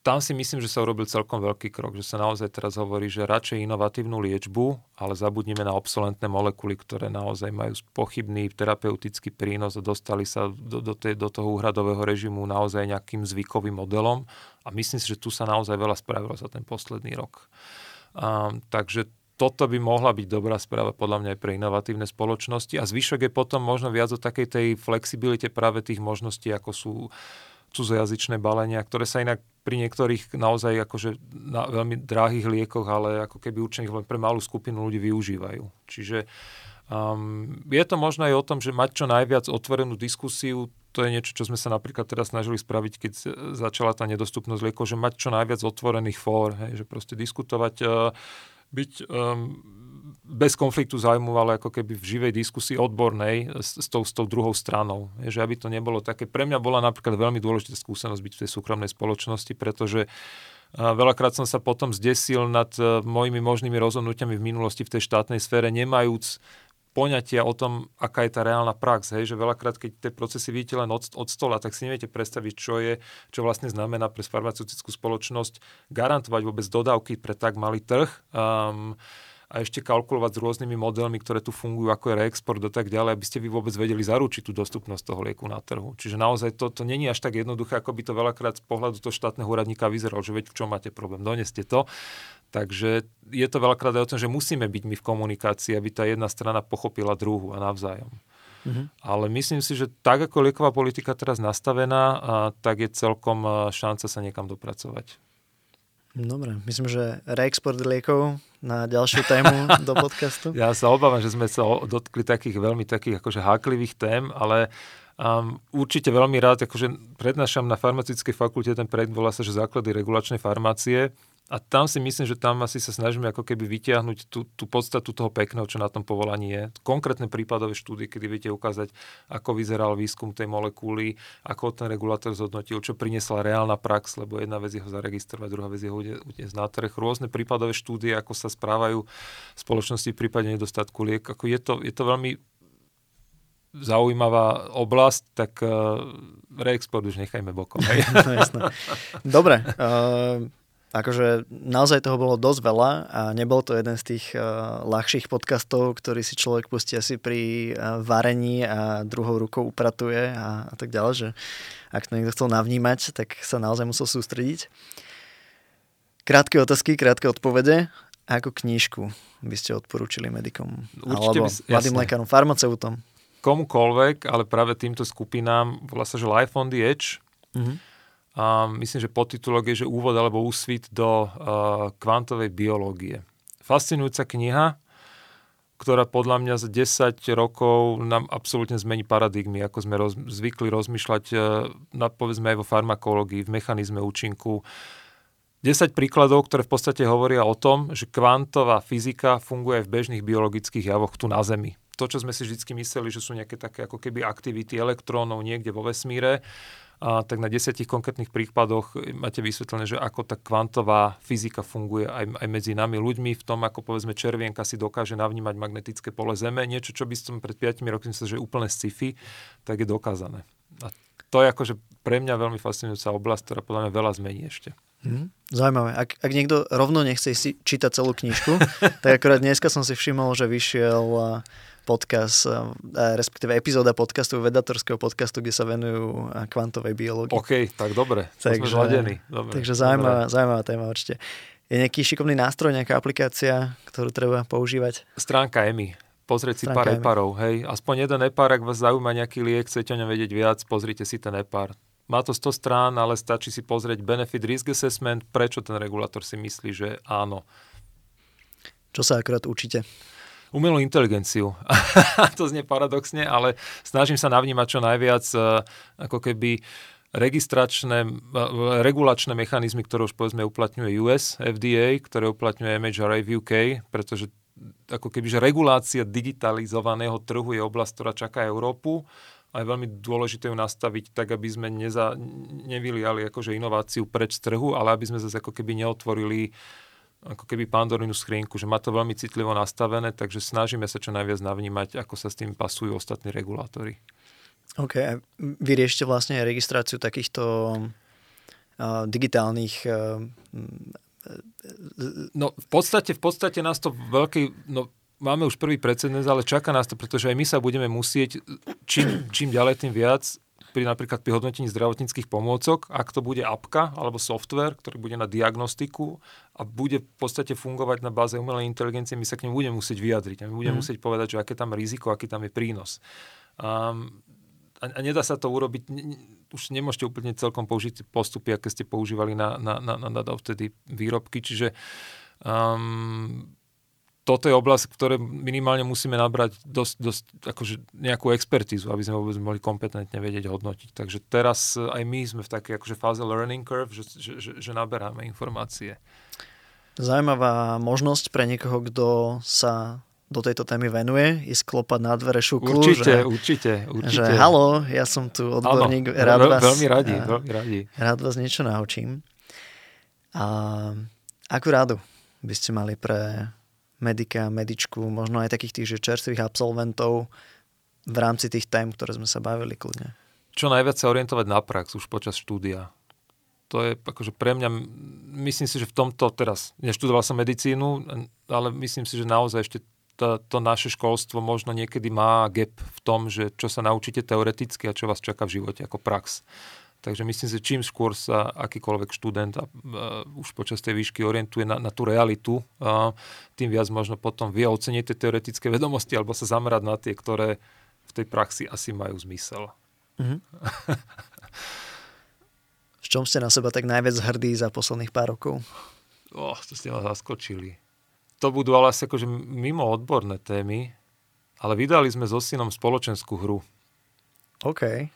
tam si myslím, že sa urobil celkom veľký krok, že sa naozaj teraz hovorí, že radšej inovatívnu liečbu, ale zabudnime na obsolentné molekuly, ktoré naozaj majú pochybný terapeutický prínos a dostali sa do, do, tej, do toho úhradového režimu naozaj nejakým zvykovým modelom. A myslím si, že tu sa naozaj veľa spravilo za ten posledný rok. Um, takže toto by mohla byť dobrá správa podľa mňa aj pre inovatívne spoločnosti a zvyšok je potom možno viac o takej tej flexibilite práve tých možností, ako sú cudzojazyčné balenia, ktoré sa inak pri niektorých naozaj akože na veľmi drahých liekoch, ale ako keby určených len pre malú skupinu ľudí využívajú. Čiže um, je to možno aj o tom, že mať čo najviac otvorenú diskusiu, to je niečo, čo sme sa napríklad teraz snažili spraviť, keď začala tá nedostupnosť liekov, že mať čo najviac otvorených fór, hej, že proste diskutovať, uh, byť um, bez konfliktu zájmu, ako keby v živej diskusii odbornej s, s, tou, s tou druhou stranou. Je, že aby to nebolo také... Pre mňa bola napríklad veľmi dôležitá skúsenosť byť v tej súkromnej spoločnosti, pretože a veľakrát som sa potom zdesil nad uh, mojimi možnými rozhodnutiami v minulosti v tej štátnej sfére, nemajúc poňatia o tom, aká je tá reálna prax. Hej? Že veľakrát, keď tie procesy vidíte len od, od stola, tak si neviete predstaviť, čo je, čo vlastne znamená pre farmaceutickú spoločnosť garantovať vôbec dodávky pre tak malý trh. Um, a ešte kalkulovať s rôznymi modelmi, ktoré tu fungujú, ako je reexport a tak ďalej, aby ste vy vôbec vedeli zaručiť tú dostupnosť toho lieku na trhu. Čiže naozaj to, to není až tak jednoduché, ako by to veľakrát z pohľadu toho štátneho úradníka vyzeralo, že veď v čom máte problém, doneste to. Takže je to veľakrát aj o tom, že musíme byť my v komunikácii, aby tá jedna strana pochopila druhú a navzájom. Mm-hmm. Ale myslím si, že tak ako lieková politika teraz nastavená, a, tak je celkom šanca sa niekam dopracovať. Dobre, myslím, že reexport liekov na ďalšiu tému do podcastu. Ja sa obávam, že sme sa dotkli takých veľmi takých akože háklivých tém, ale um, určite veľmi rád, akože prednášam na farmaceutickej fakulte, ten projekt volá sa, že základy regulačnej farmácie a tam si myslím, že tam asi sa snažíme ako keby vytiahnuť tú, tú podstatu toho pekného, čo na tom povolaní je. Konkrétne prípadové štúdie, kedy viete ukázať, ako vyzeral výskum tej molekuly, ako ten regulátor zhodnotil, čo priniesla reálna prax, lebo jedna vec je ho zaregistrovať, druhá vec je ho utiesť na trh. Rôzne prípadové štúdie, ako sa správajú spoločnosti v prípade nedostatku liek. Ako je, to, je to veľmi zaujímavá oblasť, tak uh, reexport už nechajme bokom. Hej? no, jasné. Dobre, uh, akože naozaj toho bolo dosť veľa a nebol to jeden z tých uh, ľahších podcastov, ktorý si človek pustí asi pri uh, varení a druhou rukou upratuje a, a tak ďalej, že ak to niekto chcel navnímať, tak sa naozaj musel sústrediť. Krátke otázky, krátke odpovede. Ako knížku by ste odporúčili medikom? Určite alebo by, mladým lekárom, farmaceutom? Komukolvek, ale práve týmto skupinám volá sa, že Life on the Edge. Mm-hmm a myslím, že podtitulok je, že úvod alebo úsvit do uh, kvantovej biológie. Fascinujúca kniha, ktorá podľa mňa za 10 rokov nám absolútne zmení paradigmy, ako sme roz, zvykli rozmýšľať uh, na, povedzme aj vo farmakológii, v mechanizme účinku. 10 príkladov, ktoré v podstate hovoria o tom, že kvantová fyzika funguje aj v bežných biologických javoch tu na Zemi. To, čo sme si vždy mysleli, že sú nejaké také ako keby aktivity elektrónov niekde vo vesmíre, a tak na desiatich konkrétnych prípadoch máte vysvetlené, že ako tá kvantová fyzika funguje aj, aj medzi nami ľuďmi v tom, ako povedzme červienka si dokáže navnímať magnetické pole Zeme. Niečo, čo by som pred 5 rokmi myslel, že je úplne sci-fi, tak je dokázané. A to je akože pre mňa veľmi fascinujúca oblasť, ktorá podľa mňa veľa zmení ešte. Hmm, zaujímavé. Ak, ak niekto rovno nechce si čítať celú knižku, tak akorát dneska som si všimol, že vyšiel podcast, eh, eh, respektíve epizóda podcastu, vedatorského podcastu, kde sa venujú eh, kvantovej biológii. OK, tak dobre. Takže, sme Dobre, takže zaujímavá, zaujímavá téma určite. Je nejaký šikovný nástroj, nejaká aplikácia, ktorú treba používať? Stránka EMI. Pozrieť si Stránka pár epárov, hej. Aspoň jeden epár, ak vás zaujíma nejaký liek, chcete o ňom vedieť viac, pozrite si ten epár. Má to 100 strán, ale stačí si pozrieť benefit risk assessment, prečo ten regulátor si myslí, že áno. Čo sa akorát učíte? Umelú inteligenciu. to znie paradoxne, ale snažím sa navnímať čo najviac e, ako keby registračné, e, regulačné mechanizmy, ktoré už povedzme uplatňuje US, FDA, ktoré uplatňuje MHRA v UK, pretože ako keby, že regulácia digitalizovaného trhu je oblasť, ktorá čaká Európu a je veľmi dôležité ju nastaviť tak, aby sme neza, nevyliali akože inováciu preč z trhu, ale aby sme zase ako keby neotvorili uh, ako keby pandorinu skrienku, že má to veľmi citlivo nastavené, takže snažíme sa čo najviac navnímať, ako sa s tým pasujú ostatní regulátory. OK, a vy riešite vlastne registráciu takýchto uh, digitálnych uh, No v podstate, v podstate nás to veľký, no máme už prvý precedens, ale čaká nás to, pretože aj my sa budeme musieť čím, čím ďalej, tým viac pri napríklad pri hodnotení zdravotníckých pomôcok, ak to bude apka alebo software, ktorý bude na diagnostiku a bude v podstate fungovať na báze umelej inteligencie, my sa k nemu budeme musieť vyjadriť. A my budeme mm. musieť povedať, že aké tam riziko, aký tam je prínos. Um, a, a nedá sa to urobiť, ne, už nemôžete úplne celkom použiť postupy, aké ste používali na, na, na, na, na dovtedy výrobky, čiže um, toto je oblasť, ktoré minimálne musíme nabrať dosť, dosť akože nejakú expertízu, aby sme vôbec mohli kompetentne vedieť hodnotiť. Takže teraz eh, aj my sme v takej akože fáze learning curve, že, že, že, že naberáme informácie. Zaujímavá možnosť pre niekoho, kto sa do tejto témy venuje, ísť klopať na dvere šuklu. Určite, že, určite, určite. Že halo, ja som tu odborník, Áno, rád vás... Veľmi radi, veľmi radi. Rád vás niečo naučím. A akú rádu by ste mali pre medika, medičku, možno aj takých tých že čerstvých absolventov v rámci tých tém, ktoré sme sa bavili kľudne. Čo najviac sa orientovať na prax už počas štúdia. To je akože pre mňa, myslím si, že v tomto teraz, neštudoval som medicínu, ale myslím si, že naozaj ešte to, to naše školstvo možno niekedy má gap v tom, že čo sa naučíte teoreticky a čo vás čaká v živote ako prax. Takže myslím si, že čím skôr sa akýkoľvek študent a, uh, už počas tej výšky orientuje na, na tú realitu, uh, tým viac možno potom vie oceniť tie teoretické vedomosti alebo sa zamerať na tie, ktoré v tej praxi asi majú zmysel. Mm-hmm. v čom ste na seba tak najviac hrdí za posledných pár rokov? Oh, to ste ma zaskočili. To budú ale asi akože mimo odborné témy, ale vydali sme so synom spoločenskú hru. OK.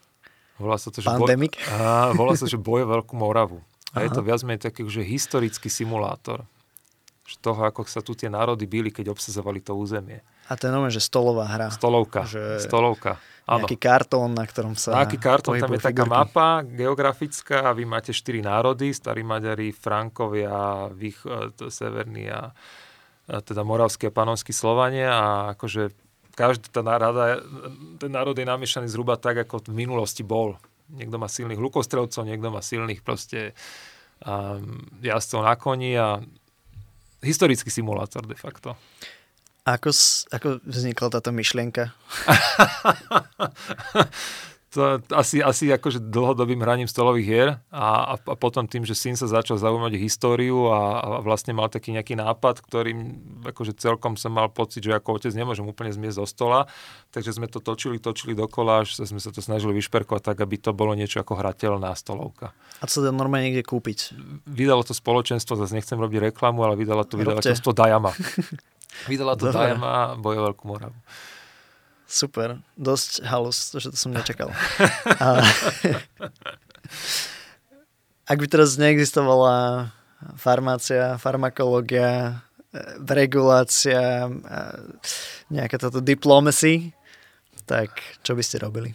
Volá sa to, že Pandemic? Boj, á, volá sa, že Boje Veľkú Moravu. A Aha. je to viac menej taký, že historický simulátor. Že toho, ako sa tu tie národy byli, keď obsazovali to územie. A to je nové, že stolová hra. Stolovka. Že stolovka. Áno. Nejaký kartón, na ktorom sa Nejaký kartón, tam je figurky. taká mapa geografická a vy máte štyri národy, starí Maďari, Frankovia, vých, e, to, Severní a, teda Moravský a Panovský Slovania a akože každá tá nárada, ten národ je namiešaný zhruba tak, ako v minulosti bol. Niekto má silných lukostrelcov, niekto má silných proste um, jazdcov na koni a historický simulátor de facto. Ako, ako vznikla táto myšlienka? to asi, asi akože dlhodobým hraním stolových hier a, a, potom tým, že syn sa začal zaujímať históriu a, a vlastne mal taký nejaký nápad, ktorým akože celkom som mal pocit, že ako otec nemôžem úplne zmiesť zo stola, takže sme to točili, točili dokola, až sme sa to snažili vyšperkovať tak, aby to bolo niečo ako hrateľná stolovka. A to dá normálne niekde kúpiť? Vydalo to spoločenstvo, zase nechcem robiť reklamu, ale vydalo to vydavateľstvo Dajama. Vydala to Dobre. Dajama Bojovelku Moravu. Super, dosť halus, že to som nečakal. A, ak by teraz neexistovala farmácia, farmakológia, e, regulácia, e, nejaká táto diplomacy, tak čo by ste robili?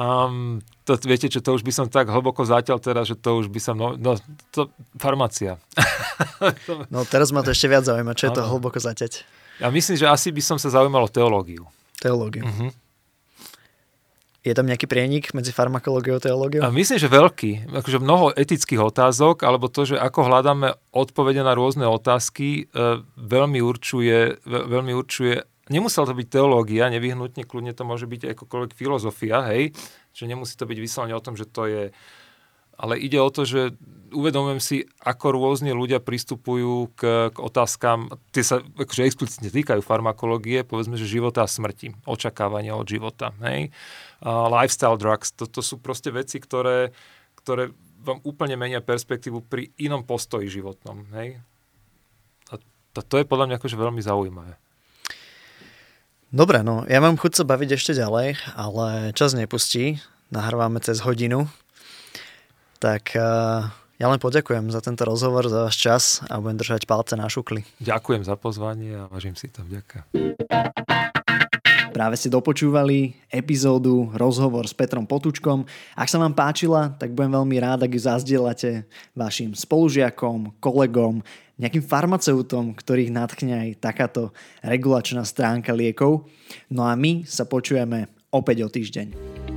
Um, to, viete čo, to už by som tak hlboko zatiaľ teraz, že to už by som, no, no to, farmácia. no teraz ma to ešte viac zaujíma, čo je to hlboko zaťať? Ja myslím, že asi by som sa zaujímal o teológiu teológiu. Uh-huh. Je tam nejaký prienik medzi farmakológiou a teológiou? A myslím, že veľký. Akože mnoho etických otázok, alebo to, že ako hľadáme odpovede na rôzne otázky, e, veľmi určuje, ve, veľmi určuje Nemusel to byť teológia, nevyhnutne, kľudne to môže byť akokoľvek filozofia, hej, že nemusí to byť vyslovene o tom, že to je ale ide o to, že uvedomujem si, ako rôzne ľudia pristupujú k, k otázkam, tie sa akože explicitne týkajú farmakológie, povedzme, že života a smrti, očakávania od života. Hej? Uh, lifestyle drugs, toto sú proste veci, ktoré, ktoré vám úplne menia perspektívu pri inom postoji životnom. Hej? A to, to je podľa mňa akože veľmi zaujímavé. Dobre, no ja mám chuť sa baviť ešte ďalej, ale čas nepustí. Nahrávame cez hodinu, tak uh, ja len poďakujem za tento rozhovor, za váš čas a budem držať palce na šukli. Ďakujem za pozvanie a vážim si to. Ďakujem. Práve ste dopočúvali epizódu rozhovor s Petrom Potučkom. Ak sa vám páčila, tak budem veľmi rád, ak ju zazdielate vašim spolužiakom, kolegom, nejakým farmaceutom, ktorých natchne aj takáto regulačná stránka liekov. No a my sa počujeme opäť o týždeň.